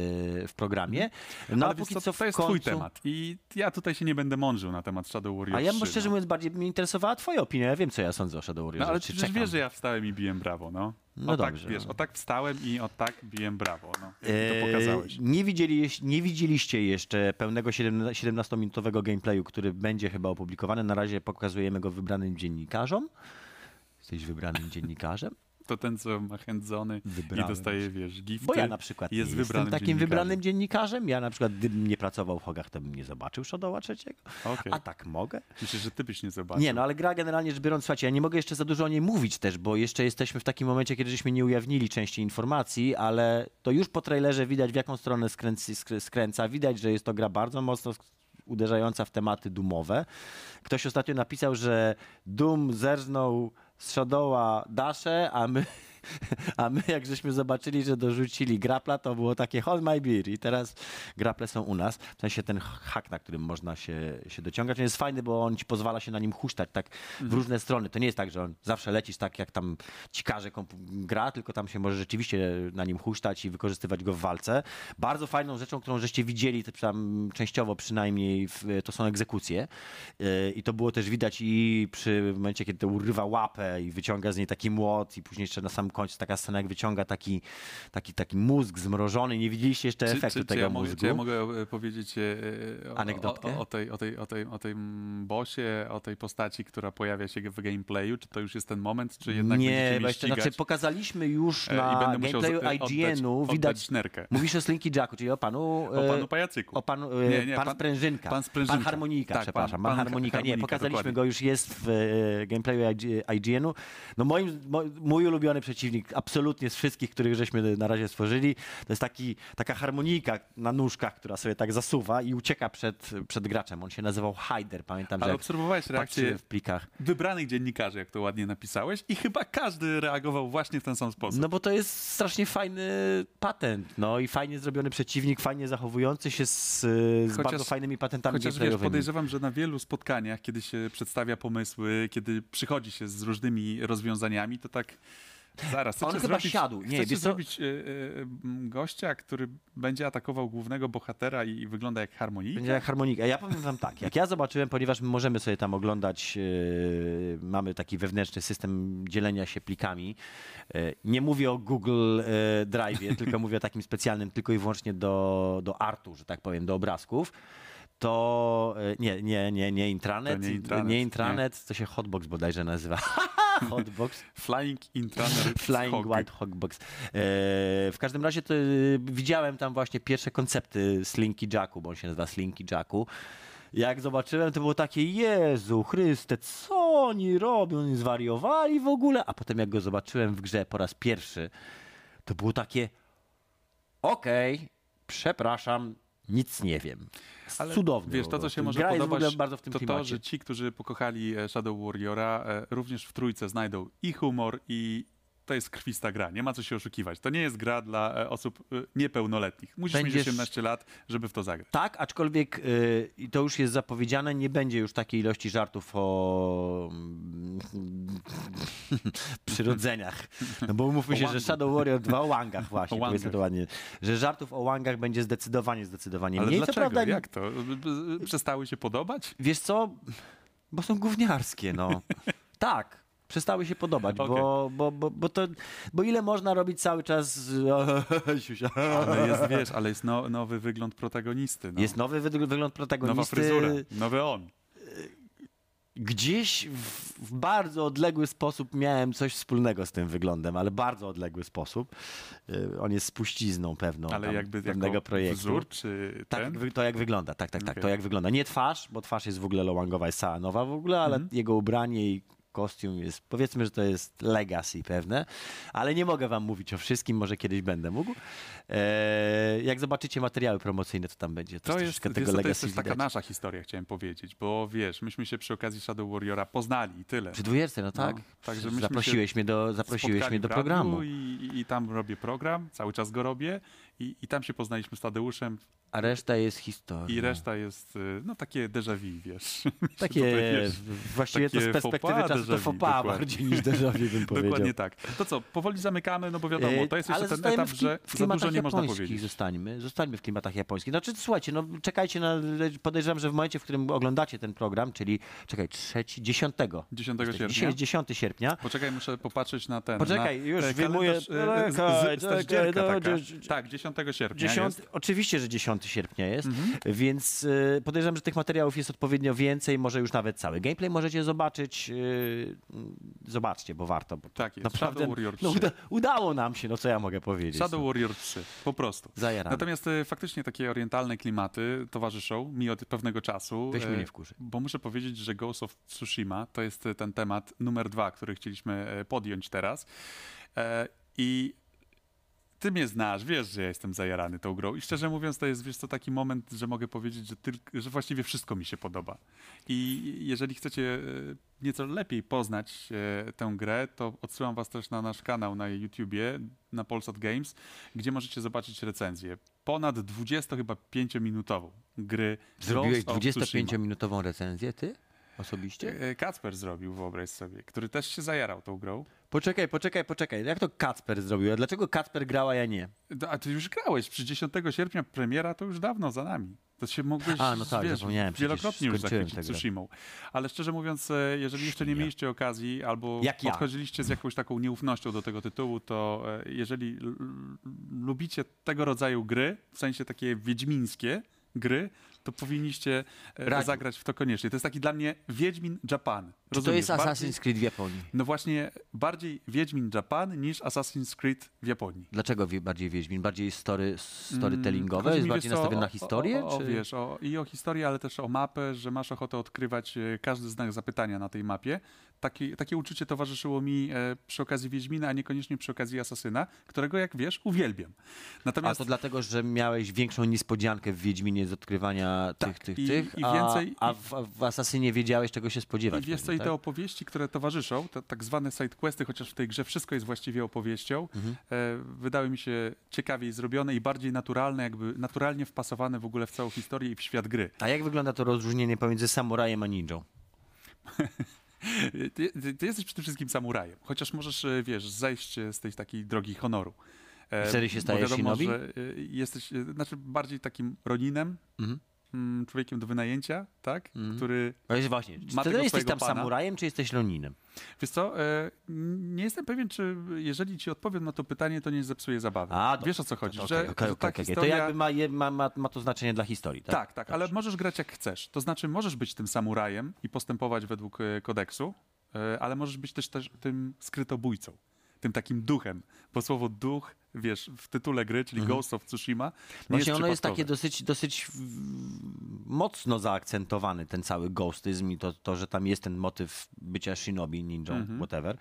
w programie. No Ale póki co co, to jest końcu... twój temat i ja tutaj się nie będę mądrzył na temat Shadow Warrior A ja 3, szczerze no. mówiąc bardziej mnie interesowała twoja opinia. Ja wiem, co ja sądzę o Shadow Warriorze No ale 3. przecież wiesz, że ja wstałem i biłem brawo, no. No o dobrze, tak, wiesz, no. o tak wstałem i o tak biłem brawo, no. Eee, to pokazałeś. Nie, widzieli, nie widzieliście jeszcze pełnego 17-minutowego gameplayu, który będzie chyba opublikowany. Na razie pokazujemy go wybranym dziennikarzom. Jesteś wybranym dziennikarzem? To ten, co ma handzony i dostaje, wiesz, gifty. Bo ja na przykład jest nie wybranym jestem takim wybranym dziennikarzem. Ja na przykład, gdybym nie pracował w Hogach, to bym nie zobaczył Shadowa trzeciego. Okej. A tak mogę. Myślę, że ty byś nie zobaczył. Nie, no ale gra generalnie rzecz biorąc, słuchajcie, ja nie mogę jeszcze za dużo o niej mówić też, bo jeszcze jesteśmy w takim momencie, kiedy żeśmy nie ujawnili części informacji, ale to już po trailerze widać, w jaką stronę skręci, skrę- skręca. Widać, że jest to gra bardzo mocno uderzająca w tematy dumowe. Ktoś ostatnio napisał, że Doom zerżnął z Shadowa Dasze, a my, a my jak żeśmy zobaczyli, że dorzucili grapla, to było takie hold my beer i teraz graple są u nas. W sensie ten hak, na którym można się, się dociągać, on jest fajny, bo on ci pozwala się na nim huśtać tak w różne strony. To nie jest tak, że on zawsze lecisz tak, jak tam ci każe gra, tylko tam się może rzeczywiście na nim huśtać i wykorzystywać go w walce. Bardzo fajną rzeczą, którą żeście widzieli, to tam częściowo przynajmniej, w, to są egzekucje. Yy, I to było też widać i przy momencie, kiedy to urywa łapę i wyciąga z niej taki młot i później jeszcze na samym końcu taka scena, jak wyciąga taki, taki, taki mózg zmrożony. Nie widzieliście jeszcze Czy, efektu czy, czy, tego ja mogę, mózgu. czy ja mogę e, powiedzieć e, o, Anegdotkę? O, o, tej, o, tej, o, tej, o tej mm, bosie, o tej postaci, która pojawia się w gameplayu? Czy to już jest ten moment, czy jednak nie, bo jeszcze, znaczy pokazaliśmy już e, na gameplayu e, IGN-u, widać, sznerkę. mówisz o Slinky Jacku, czyli o panu... O e, panu Pajacyku. O panu, e, Nie, nie, pan, pan- Sprężynka. pan Sprężynka. Pan Harmonika, Tak, przepraszam. pan- Pan, Harmonika. Nie, pokazaliśmy dokładnie. go, już jest w e, gameplayu IG- IGN-u. No moim, mo, mój ulubiony przeciwnik, absolutnie z wszystkich, których żeśmy na razie stworzyli, to jest taki, taka harmonika na nóżkach, która sobie tak zasuwa i ucieka przed, przed graczem. On się nazywał Hyder, pamiętam, Ale że obserwowałeś reakcję w plikach. wybranych dziennikarzy, jak to ładnie napisałeś i chyba każdy reagował właśnie w ten sam sposób. No bo to jest strasznie fajny patent, no i fajnie zrobiony przeciwnik, fajnie zachowujący się z, z Chociaż- bardzo fajnymi patentami Chociaż wiesz, podejrzewam, że na wielu spotkaniach, kiedy się przedstawia pomysły, kiedy przychodzi się z różnymi rozwiązaniami, to tak zaraz. On chcecie chyba zrobić, siadł. Nie, chcecie zrobić e, e, gościa, który będzie atakował głównego bohatera i wygląda jak harmonika? Będzie jak harmonika. Ja powiem wam tak, jak ja zobaczyłem, ponieważ my możemy sobie tam oglądać, e, mamy taki wewnętrzny system dzielenia się plikami. Nie mówię o Google Drive, tylko mówię o takim specjalnym tylko i wyłącznie do, do artu, że tak powiem, do obrazków. To e, nie, nie, nie, nie intranet, To nie intranet, nie intranet, to się Hotbox bodajże nazywa. Hotbox. Flying Intraner Flying. White Hogbox. E, w każdym razie to, e, widziałem tam właśnie pierwsze koncepty Slinky Jacku, bo on się nazywa Slinky Jacku. Jak zobaczyłem, to było takie, Jezu Chryste, co oni robią? Oni zwariowali w ogóle? A potem jak go zobaczyłem w grze po raz pierwszy, to było takie, okej, przepraszam, Nic nie wiem. Ale Cudowny. Wiesz, to co się może Gra podobać, bardzo w tym to to, klimacie. że ci, którzy pokochali e, Shadow Warriora, e, również w trójce znajdą i humor, i to jest krwista gra. Nie ma co się oszukiwać. To nie jest gra dla e, osób e, niepełnoletnich. Musisz Będziesz- mieć 18 lat, żeby w to zagrać. Tak, aczkolwiek y, i to już jest zapowiedziane, nie będzie już takiej ilości żartów o mm, przyrodzeniach. No bo umówmy O się, że. Shadow Warrior 2 o Wangach właśnie, O to ładnie. Że żartów o Wangach będzie zdecydowanie, zdecydowanie Ale mniej. Co dlaczego? prawda, Jak to? Przestały się podobać? Wiesz co? Bo są gówniarskie, no. tak. Przestały się podobać, bo, bo, bo, bo, to, bo ile można robić cały czas. Ale jest, wiesz, ale jest no, nowy wygląd protagonisty. No. Jest nowy wydg- wygląd Nowa protagonisty. fryzura, nowy on. Gdzieś w, w bardzo odległy sposób miałem coś wspólnego z tym wyglądem, ale bardzo odległy sposób. Y, On jest spuścizną pewną Ale tam jakby pewnego projektu. wzór, czy Tak, ten? wy- to jak wygląda, tak, tak, tak, Okej. to jak wygląda. Nie twarz, bo twarz jest w ogóle Lowangowa, jest cała nowa w ogóle, ale Mhm. jego ubranie i kostium jest, powiedzmy, że to jest legacy pewne, ale nie mogę wam mówić o wszystkim, może kiedyś będę mógł. Eee, jak zobaczycie materiały promocyjne, to tam będzie też To jest, tego co, to jest też taka nasza historia, chciałem powiedzieć, bo wiesz, myśmy się przy okazji Shadow Warriora poznali i tyle. Przy dwójce, no tak. także myśmy zaprosiłeś mnie do, zaprosiłeś mnie do programu. I- I tam robię program, cały czas go robię i, i tam się poznaliśmy z Tadeuszem A reszta jest historia. i reszta jest, y, no takie déjà vu, wiesz. Takie, Wiesz, właściwie to z takie perspektywy czasu to dokładnie. bardziej niż déjà vu bym powiedział. Dokładnie tak. To co, powoli zamykamy, no bo wiadomo, E, to jest ale jeszcze ten etap, w, że w za dużo nie można japońskich powiedzieć. Zostańmy, zostańmy w klimatach japońskich. Znaczy, słuchajcie, no czekajcie na, podejrzewam, że w momencie, w którym oglądacie ten program, czyli, czekaj, trzeci, dziesiątego. 10 Dzisiaj sierpnia. jest 10 sierpnia. Poczekaj, muszę popatrzeć na ten. Poczekaj, już e, wyjmuję- e, z- Czekaj, z- staździerka czekaj, taka. no, dzie- Tak, 10 sierpnia 10, jest. oczywiście, że 10 sierpnia jest, Mhm. więc y, podejrzewam, że tych materiałów jest odpowiednio więcej, może już nawet cały gameplay możecie zobaczyć. Y, zobaczcie, bo warto. Bo Tak jest, naprawdę, Shadow Warrior no, 3. uda, udało nam się, no co ja mogę powiedzieć. Shadow no. Warrior 3, po prostu. Zajaramy. Natomiast e, faktycznie takie orientalne klimaty towarzyszą mi od pewnego czasu. Weź mnie nie wkurzy. Bo muszę powiedzieć, że Ghost of Tsushima to jest e, ten temat numer dwa, który chcieliśmy e, podjąć teraz. I ty mnie znasz, wiesz, że ja jestem zajarany tą grą. I szczerze mówiąc, to jest wiesz co, taki moment, że mogę powiedzieć, że, tylko, że właściwie wszystko mi się podoba. I jeżeli chcecie e, nieco lepiej poznać e, tę grę, to odsyłam was też na nasz kanał na YouTubie, na Polsat Games, gdzie możecie zobaczyć recenzję. Ponad 20 chyba 5-minutową gry Zrobiłeś Ghost of Tsushima. 25-minutową recenzję, ty? Osobiście? E, Kacper zrobił, wyobraź sobie, który też się zajarał tą grą. Poczekaj, poczekaj, poczekaj. Jak to Kacper zrobił? A dlaczego Kacper grał, a ja nie? No, A ty już grałeś, przy 10 sierpnia premiera to już dawno za nami. To się mogłeś, A, no tak, wiesz, zapomniałem, wielokrotnie już zachwycić. Tsushimą. Ale szczerze mówiąc, e, jeżeli jeszcze nie mieliście okazji albo Jak ja. podchodziliście z jakąś taką nieufnością do tego tytułu, to e, jeżeli lubicie tego rodzaju gry, w sensie takie wiedźmińskie gry, to powinniście e, Radził. zagrać w to koniecznie. To jest taki dla mnie Wiedźmin Japan. To jest Bardziej- Assassin's Creed w Japonii? No właśnie, bardziej Wiedźmin Japan niż Assassin's Creed w Japonii. Dlaczego bardziej Wiedźmin? Bardziej story, storytellingowe? Chodzi Jest bardziej nastawione na o- historię? O, o, czy... wiesz, o, I o historię, ale też o mapę, że masz ochotę odkrywać e, każdy znak zapytania na tej mapie. Takie, takie uczucie towarzyszyło mi e, przy okazji Wiedźmina, a niekoniecznie przy okazji Asasyna, którego, jak wiesz, uwielbiam. A Natomiast to dlatego, że miałeś większą niespodziankę w Wiedźminie z odkrywania Tak, tych, tych, i- tych, i a, więcej- a w, w Asasynie wiedziałeś, czego się spodziewać. I wiesz co, i te tak? opowieści, które towarzyszą, te tak zwane sidequesty, chociaż w tej grze wszystko jest właściwie opowieścią, Mhm. e, wydały mi się ciekawiej zrobione i bardziej naturalne, jakby naturalnie wpasowane w ogóle w całą historię i w świat gry. A jak wygląda to rozróżnienie pomiędzy samurajem a ninją? Ty, ty, ty jesteś przede wszystkim samurajem, chociaż możesz, e, wiesz, zejść e, z tej takiej drogi honoru. E, Wtedy się stajesz wiadomo, shinobi? że jesteś, znaczy bardziej takim roninem, Mhm. Mm, człowiekiem do wynajęcia, tak? Który, No jest właśnie, czy Ma wtedy jesteś tam pana. samurajem, czy jesteś loninem? wiesz co, e, nie jestem pewien, czy jeżeli ci odpowiem na to pytanie, to nie zepsuje zabawy. A, wiesz o co chodzi, To, że, że historia... To jakby ma, ma, ma, ma to znaczenie dla historii, tak? Tak, tak, ale możesz grać jak chcesz. To znaczy, możesz być tym samurajem i postępować według e, kodeksu, e, ale możesz być też, też tym skrytobójcą. Tym takim duchem, bo słowo duch, wiesz, w tytule gry, czyli Ghost of Tsushima, nie Mhm. Właśnie jest ono jest takie dosyć, dosyć mocno zaakcentowany, ten cały ghostyzm i to, to że tam jest ten motyw bycia shinobi, ninją, Mhm. whatever.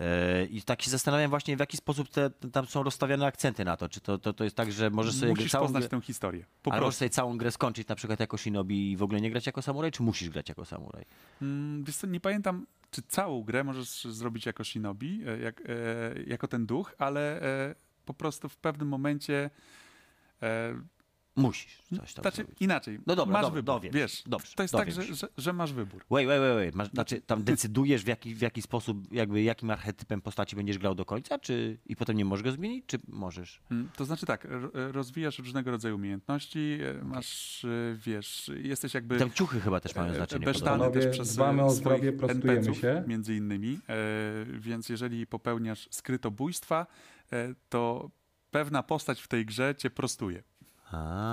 E, I tak się zastanawiam właśnie, w jaki sposób te, tam są rozstawiane akcenty na to. Czy to, to, to jest tak, że możesz sobie Musisz całą poznać grę, tę historię. Po ale możesz sobie całą grę skończyć na przykład jako shinobi i w ogóle nie grać jako samuraj, czy musisz grać jako samuraj? Mm, Wiesz co, nie pamiętam, czy całą grę możesz zrobić jako shinobi, e, jak, e, jako ten duch, ale e, po prostu w pewnym momencie Musisz coś tam znaczy zrobić. inaczej. No dobra, masz dobra, wybór, dowiedz. wiesz. Dobrze, to jest dowiem tak, że, że, że masz wybór. Wait, wait, wait, wait. Masz, znaczy, tam decydujesz w jaki, w jaki sposób, jakby jakim archetypem postaci będziesz grał do końca, czy i potem nie możesz go zmienić, czy możesz? Mm, To znaczy tak, ro- rozwijasz różnego rodzaju umiejętności, e, masz, e, wiesz, jesteś jakby... Tam ciuchy chyba też mają e, znaczenie. Besztany też przez dbamy o swoich zdrowie, prostujemy się. między innymi, więc jeżeli popełniasz skrytobójstwa, to pewna postać w tej grze cię prostuje.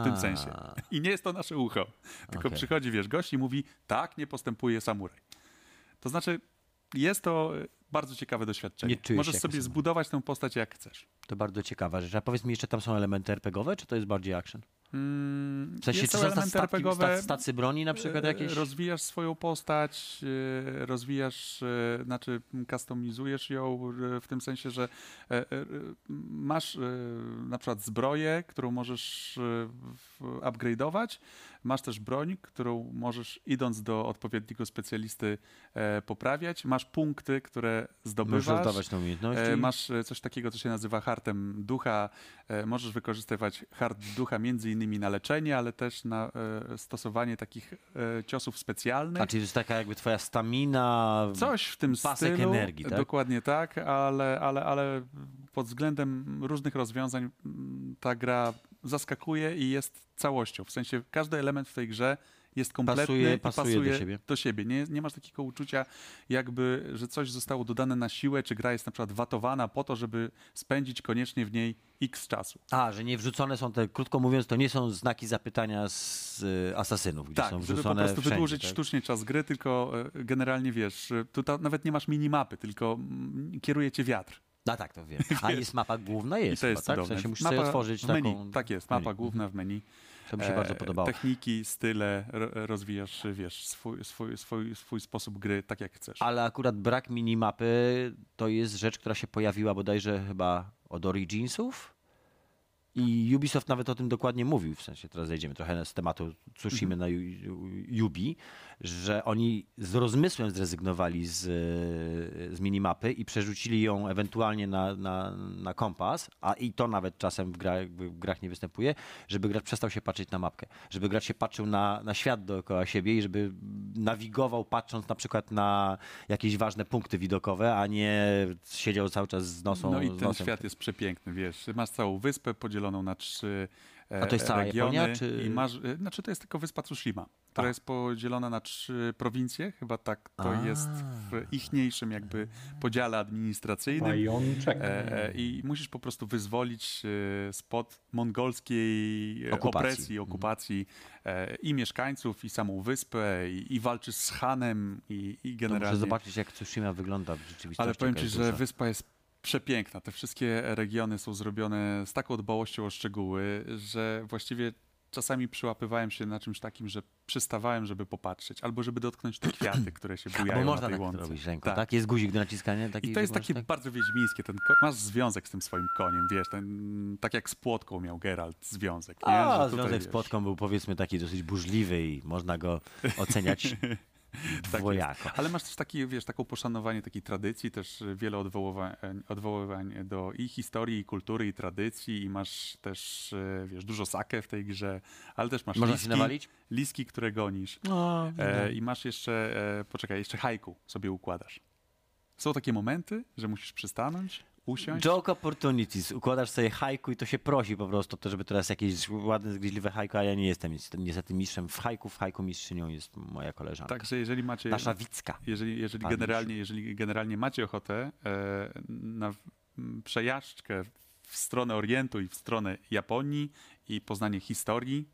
W tym sensie. I nie jest to nasze ucho. Tylko Okej. przychodzi, wiesz, gość i mówi, tak nie postępuje samuraj. To znaczy, jest to e, bardzo ciekawe doświadczenie. Możesz sobie samuraj. zbudować tę postać jak chcesz. To bardzo ciekawa rzecz. A powiedz mi jeszcze, tam są elementy RPGowe, czy to jest bardziej action? Mm, W sensie, czy to są elementy statki, RPGowe, stac- stacy broni na przykład e, jakieś? Rozwijasz swoją postać, e, rozwijasz, e, znaczy customizujesz ją w tym sensie, że masz na przykład zbroję, którą możesz upgrade'ować, masz też broń, którą możesz idąc do odpowiedniego specjalisty e, poprawiać, masz punkty, które zdobywasz. Możesz rozdawać te umiejętności? E, Masz e, coś takiego, co się nazywa hartem ducha. E, Możesz wykorzystywać hart ducha między innymi na leczenie, ale też na e, stosowanie takich e, ciosów specjalnych. A czyli to jest taka jakby twoja stamina... Coś w tym pasek stylu. energii, tak? Dokładnie tak, ale, ale, ale pod względem różnych rozwiązań mm, ta gra zaskakuje i jest całością. W sensie każdy element w tej grze jest kompletny Pasuje- i pasuje do siebie. do siebie. Nie, nie masz takiego uczucia, jakby, że coś zostało dodane na siłę, czy gra jest na przykład watowana po to, żeby spędzić koniecznie w niej x czasu. A, że nie wrzucone są te, krótko mówiąc, to nie są znaki zapytania z y, asasynów, gdzie Tak, są żeby po wrzucone prostu wszędzie, wydłużyć tak? sztucznie czas gry, tylko e, generalnie wiesz, tu ta, nawet nie masz minimapy, tylko mm, kieruje cię wiatr. A tak, to wiem. A jest mapa główna? I Jest to chyba, jest tak? W sensie musisz Mapa sobie otworzyć menu. taką... Tak jest, menu. mapa główna w menu. To mi się bardzo E, podobało. Techniki, style, ro- rozwijasz, wiesz, swój, swój, swój, swój sposób gry tak jak chcesz. Ale akurat brak minimapy to jest rzecz, która się pojawiła bodajże chyba od Originsów. I Ubisoft nawet o tym dokładnie mówił, w sensie teraz zejdziemy trochę z tematu Tsushima na Yu- Yubi, że oni z rozmysłem zrezygnowali z, z minimapy i przerzucili ją ewentualnie na, na, na kompas, a i to nawet czasem w, gra, w grach nie występuje, żeby gracz przestał się patrzeć na mapkę, żeby gracz się patrzył na, na świat dookoła siebie i żeby nawigował patrząc na przykład na jakieś ważne punkty widokowe, a nie siedział cały czas z nosą. No i ten nosem. świat jest przepiękny, wiesz. Masz całą wyspę podzieloną na trzy A to jest cała regiony. Japonia, czy- I masz, e, znaczy to jest tylko wyspa Tsushima, która A. jest podzielona na trzy prowincje, chyba tak to A. jest w ichniejszym jakby podziale administracyjnym. Pajączek. E, e, I musisz po prostu wyzwolić e, spod mongolskiej e, Okupacji. opresji, okupacji e, i mieszkańców, i samą wyspę, i, i walczysz z Hanem, i, i To muszę generalnie... zobaczyć, jak Tsushima wygląda w rzeczywistości. Ale powiem ci, że duża. wyspa jest przepiękna. Te wszystkie regiony są zrobione z taką dbałością o szczegóły, że właściwie czasami przyłapywałem się na czymś takim, że przystawałem, żeby popatrzeć, albo żeby dotknąć te kwiaty, które się bujają Bo można na tej tak łące. robić ręką, Tak. tak. Jest guzik do naciskania? Taki, I to jest takie tak- bardzo wiedźmińskie. Ten masz związek z tym swoim koniem, wiesz, ten, tak jak z płotką miał Geralt związek. Nie? A, tutaj, związek z płotką był powiedzmy taki dosyć burzliwy i można go oceniać dwojako. jest. Ale masz też taki, wiesz, taką poszanowanie takiej tradycji, też wiele odwoływań, odwoływań do i historii, i kultury, i tradycji, i masz też, e, wiesz, dużo sake w tej grze, ale też masz Można się liski, nawalić? liski, które gonisz. No, E, I masz jeszcze, e, poczekaj, jeszcze haiku sobie układasz. Są takie momenty, że musisz przystanąć, usiąść. Joke opportunities. Układasz sobie hajku i to się prosi po prostu, to żeby teraz jakieś ładne, zgryźliwe hajku, a ja nie jestem niestety- mistrzem w hajku. W hajku mistrzynią jest moja koleżanka. Także jeżeli macie... Nasza Wicka. Jeżeli, jeżeli, generalnie, jeżeli generalnie macie ochotę e, na przejażdżkę w stronę Orientu i w stronę Japonii i poznanie historii,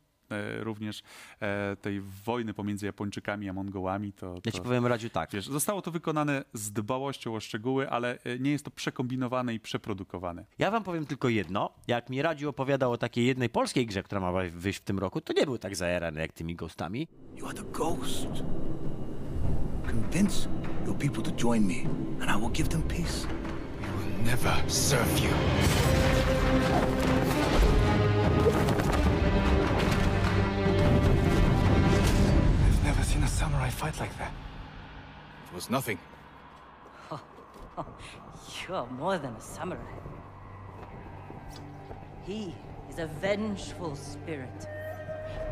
również e, tej wojny pomiędzy Japończykami a Mongołami, to, Ja to ci powiem, Radziu, tak. wiesz, zostało to wykonane z dbałością o szczegóły, ale e, nie jest to przekombinowane i przeprodukowane. Ja wam powiem tylko jedno. Jak mi Radziu opowiadał o takiej jednej polskiej grze, która ma wyjść w tym roku, to nie był tak zajarany jak tymi ghostami. You are the ghost. Convince your people to join me, and I will give them peace. We will never serve you. Seen a samurai fight like that. It was nothing. You're more than a samurai. He is a vengeful spirit,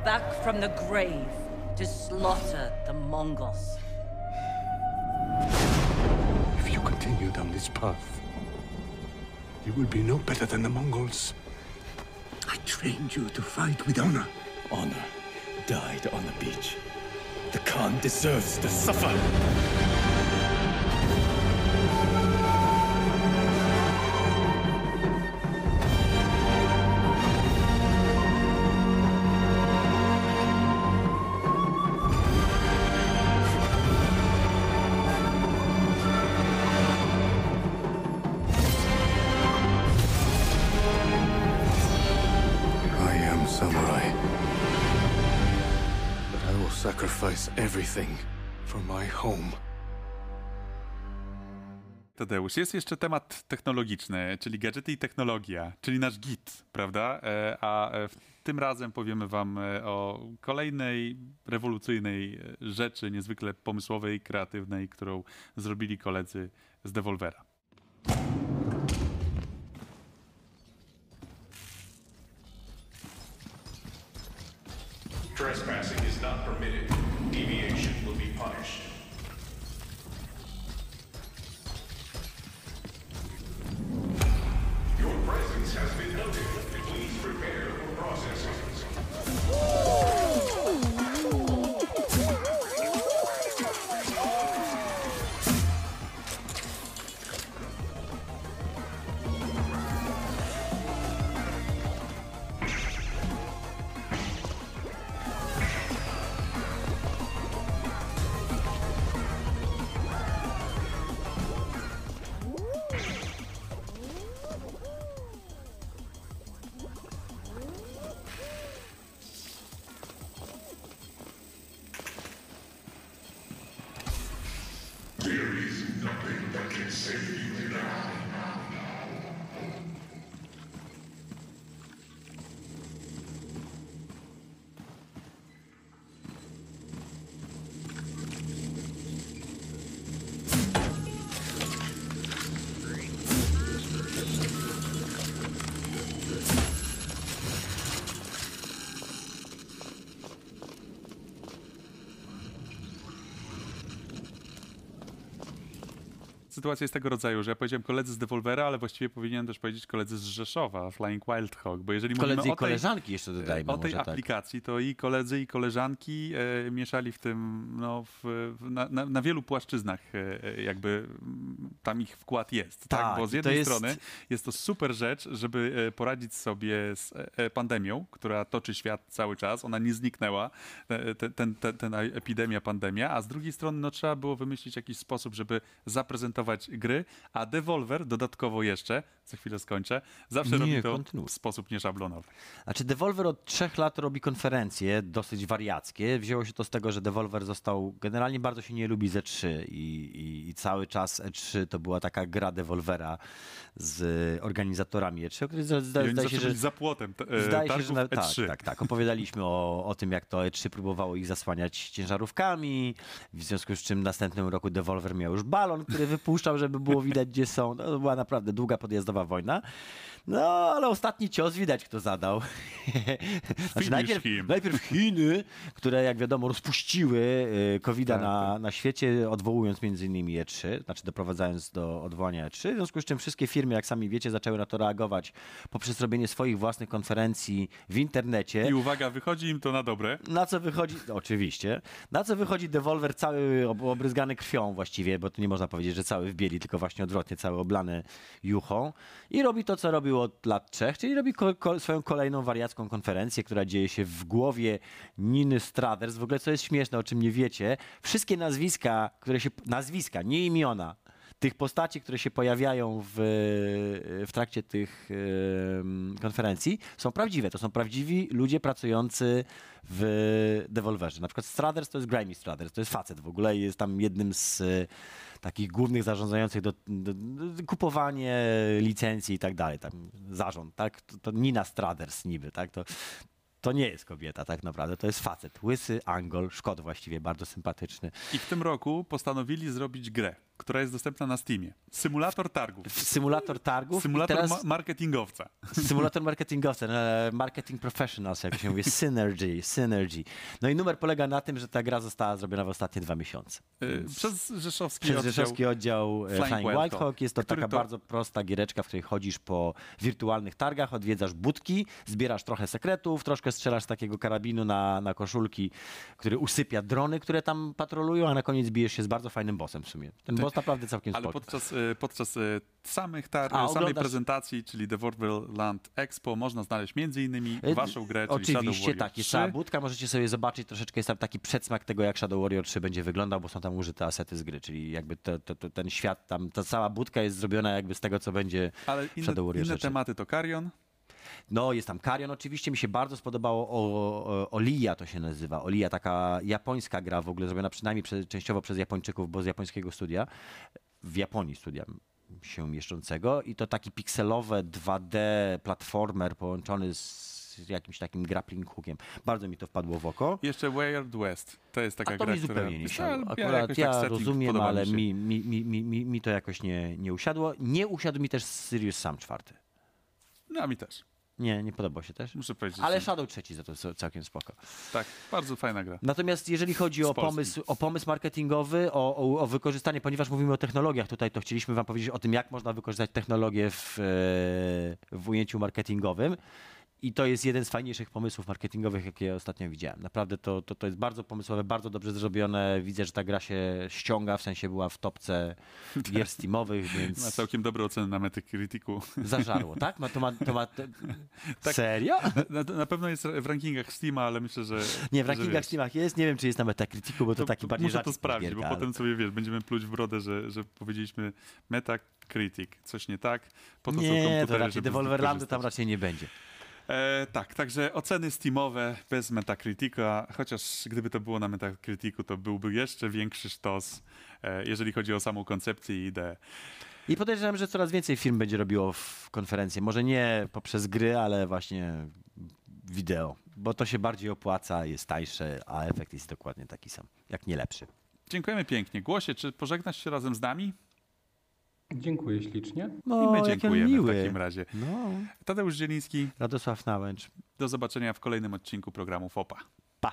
back from the grave to slaughter the Mongols. If you continue down this path, you will be no better than the Mongols. I trained you to fight with honor. Honor died on the beach. The Khan deserves to suffer. Home. Tadeusz, jest jeszcze temat technologiczny, czyli gadżety i technologia, czyli nasz git, prawda? E, A e, w- tym razem powiemy wam e, o kolejnej rewolucyjnej rzeczy, niezwykle pomysłowej, kreatywnej, którą zrobili koledzy z Devolvera. Trespassing Sytuacja jest tego rodzaju, że ja powiedziałem koledzy z Devolvera, ale właściwie powinienem też powiedzieć koledzy z Rzeszowa, Flying Wild Hog, bo jeżeli Koledzy mówimy i o tej, koleżanki jeszcze dodajmy o tej tak. aplikacji, to i koledzy i koleżanki e, mieszali w tym, no, w, na, na, na wielu płaszczyznach e, e, jakby mm, tam ich wkład jest, tak? Tak, Bo z jednej jest- strony jest to super rzecz, żeby e, poradzić sobie z e, e, pandemią, która toczy świat cały czas, ona nie zniknęła, e, ten, ten, ten, ten epidemia, pandemia, a z drugiej strony no, trzeba było wymyślić jakiś sposób, żeby zaprezentować gry, a Devolver dodatkowo jeszcze, za chwilę skończę, zawsze Nie, robi to kontynuuj. w sposób nieszablonowy. Znaczy Devolver od trzech lat robi konferencje dosyć wariackie. Wzięło się to z tego, że Devolver został, generalnie bardzo się nie lubi z E3 i, i, i cały czas E3 to była taka gra Devolvera z organizatorami E3, o której zda, zda, zdaje się, że... za płotem t- e, Zdaje się, że na, tak, E3. tak, tak. Opowiadaliśmy o, o tym, jak to E3 próbowało ich zasłaniać ciężarówkami, w związku z czym w następnym roku Devolver miał już balon, który wypuszczał, żeby było widać, gdzie są. No, to była naprawdę długa podjazdowa wojna. No, ale ostatni cios widać, kto zadał. Znaczy, najpierw, najpierw Chiny, które jak wiadomo rozpuściły y, COVID-a Tak, na, na świecie, odwołując między innymi E3, znaczy doprowadzając do odwołania E3, w związku z czym wszystkie firmy, jak sami wiecie, zaczęły na to reagować poprzez robienie swoich własnych konferencji w internecie. I uwaga, wychodzi im to na dobre. Na co wychodzi, oczywiście, na co wychodzi Devolver cały ob- obryzgany krwią właściwie, bo tu nie można powiedzieć, że cały cały w bieli, tylko właśnie odwrotnie, cały oblany juchą. I robi to, co robił od lat trzech, czyli robi ko- ko- swoją kolejną wariacką konferencję, która dzieje się w głowie Niny Strathers. W ogóle, co jest śmieszne, o czym nie wiecie, wszystkie nazwiska, które się... Nazwiska, nie imiona tych postaci, które się pojawiają w, w trakcie tych konferencji, są prawdziwe. To są prawdziwi ludzie pracujący w Devolverze. Na przykład Strathers to jest Grimy Strathers, to jest facet w ogóle i jest tam jednym z e, takich głównych zarządzających do, do, do kupowanie licencji i tak dalej. Tam zarząd, tak? To, to Nina Strathers niby, tak? To, to nie jest kobieta tak naprawdę, to jest facet. Łysy Angol, Szkot właściwie, bardzo sympatyczny. I w tym roku postanowili zrobić grę, która jest dostępna na Steamie. Symulator targów. Symulator targów. Symulator teraz... ma- marketingowca. Symulator marketingowca, e, marketing professionals, jak się mówi, synergy, synergy. No i numer polega na tym, że ta gra została zrobiona w ostatnie dwa miesiące. Y, Przez rzeszowski Przez oddział. rzeszowski oddział e, Flying Flying Wild Wild Hawk, Hawk. Jest to taka to- bardzo prosta giereczka, w której chodzisz po wirtualnych targach, odwiedzasz budki, zbierasz trochę sekretów, troszkę strzelasz z takiego karabinu na, na koszulki, który usypia drony, które tam patrolują, a na koniec bijesz się z bardzo fajnym bossem w sumie. Ten boss naprawdę całkiem Ale spoko. podczas, y, podczas y, samych tar- A, samej oglądasz- prezentacji, czyli The Land Expo, można znaleźć między innymi E, waszą grę, czyli Shadow Oczywiście, Warrior tak. Jest 3. cała budka, możecie sobie zobaczyć, troszeczkę jest tam taki przedsmak tego, jak Shadow Warrior 3 będzie wyglądał, bo są tam użyte asety z gry, czyli jakby ten świat tam, ta cała budka jest zrobiona jakby z tego, co będzie Ale inne, Shadow Warrior inne 3. tematy to Carrion. No, jest tam Karion, oczywiście mi się bardzo spodobało o, o, Olia to się nazywa. Olia, taka japońska gra w ogóle, zrobiona przynajmniej przez, częściowo przez Japończyków, bo z japońskiego studia, w Japonii studia się mieszczącego i to taki pikselowe 2D platformer połączony z jakimś takim grappling hookiem. Bardzo mi to wpadło w oko. Jeszcze Weird West. To jest taka A to gra, mi zupełnie nie siadło. Akurat jakoś ja tak rozumiem, ale mi, mi, mi, mi, mi to jakoś nie, nie usiadło. Nie usiadł mi też Sirius Sam czwarty. No, a mi też. Nie, nie podobał się też. Muszę powiedzieć. Ale Shadow trzeci za to całkiem spoko. Tak, bardzo fajna gra. Natomiast jeżeli chodzi o pomysł, o pomysł marketingowy, o, o, o wykorzystanie, ponieważ mówimy o technologiach tutaj, to chcieliśmy wam powiedzieć o tym, jak można wykorzystać technologię w, e, w ujęciu marketingowym. I to jest jeden z fajniejszych pomysłów marketingowych, jakie ostatnio widziałem. Naprawdę to, to, to jest bardzo pomysłowe, bardzo dobrze zrobione. Widzę, że ta gra się ściąga, w sensie była w topce gier Steamowych, Ma więc całkiem dobre oceny na Metacriticu. zażarło, tak? Ma, to ma, to ma, to... Tak. Serio? Na, na pewno jest w rankingach Steama, ale myślę, że... Nie, w rankingach Steamach jest, nie wiem, czy jest na Metacriticu, bo to, taki bardziej Muszę to sprawdzić, gierka, bo ale- potem sobie, wiesz, będziemy pluć w brodę, że, że powiedzieliśmy Metacritic, coś nie tak, po to są Nie, komputery, to raczej Devolverlandu tam raczej nie będzie. E, tak, także oceny Steamowe bez Metacritica, chociaż gdyby to było na Metacriticu, to byłby jeszcze większy sztos, e, jeżeli chodzi o samą koncepcję i ideę. I podejrzewam, że coraz więcej firm będzie robiło w konferencję. Może nie poprzez gry, ale właśnie wideo. Bo to się bardziej opłaca, jest tańsze, a efekt jest dokładnie taki sam, jak nie lepszy. Dziękujemy pięknie. Głosie, czy pożegnasz się razem z nami? Dziękuję ślicznie. No, I my dziękujemy miły. w takim razie. No. Tadeusz Zieliński. Radosław Nałęcz. Do zobaczenia w kolejnym odcinku programu FOPA. Pa!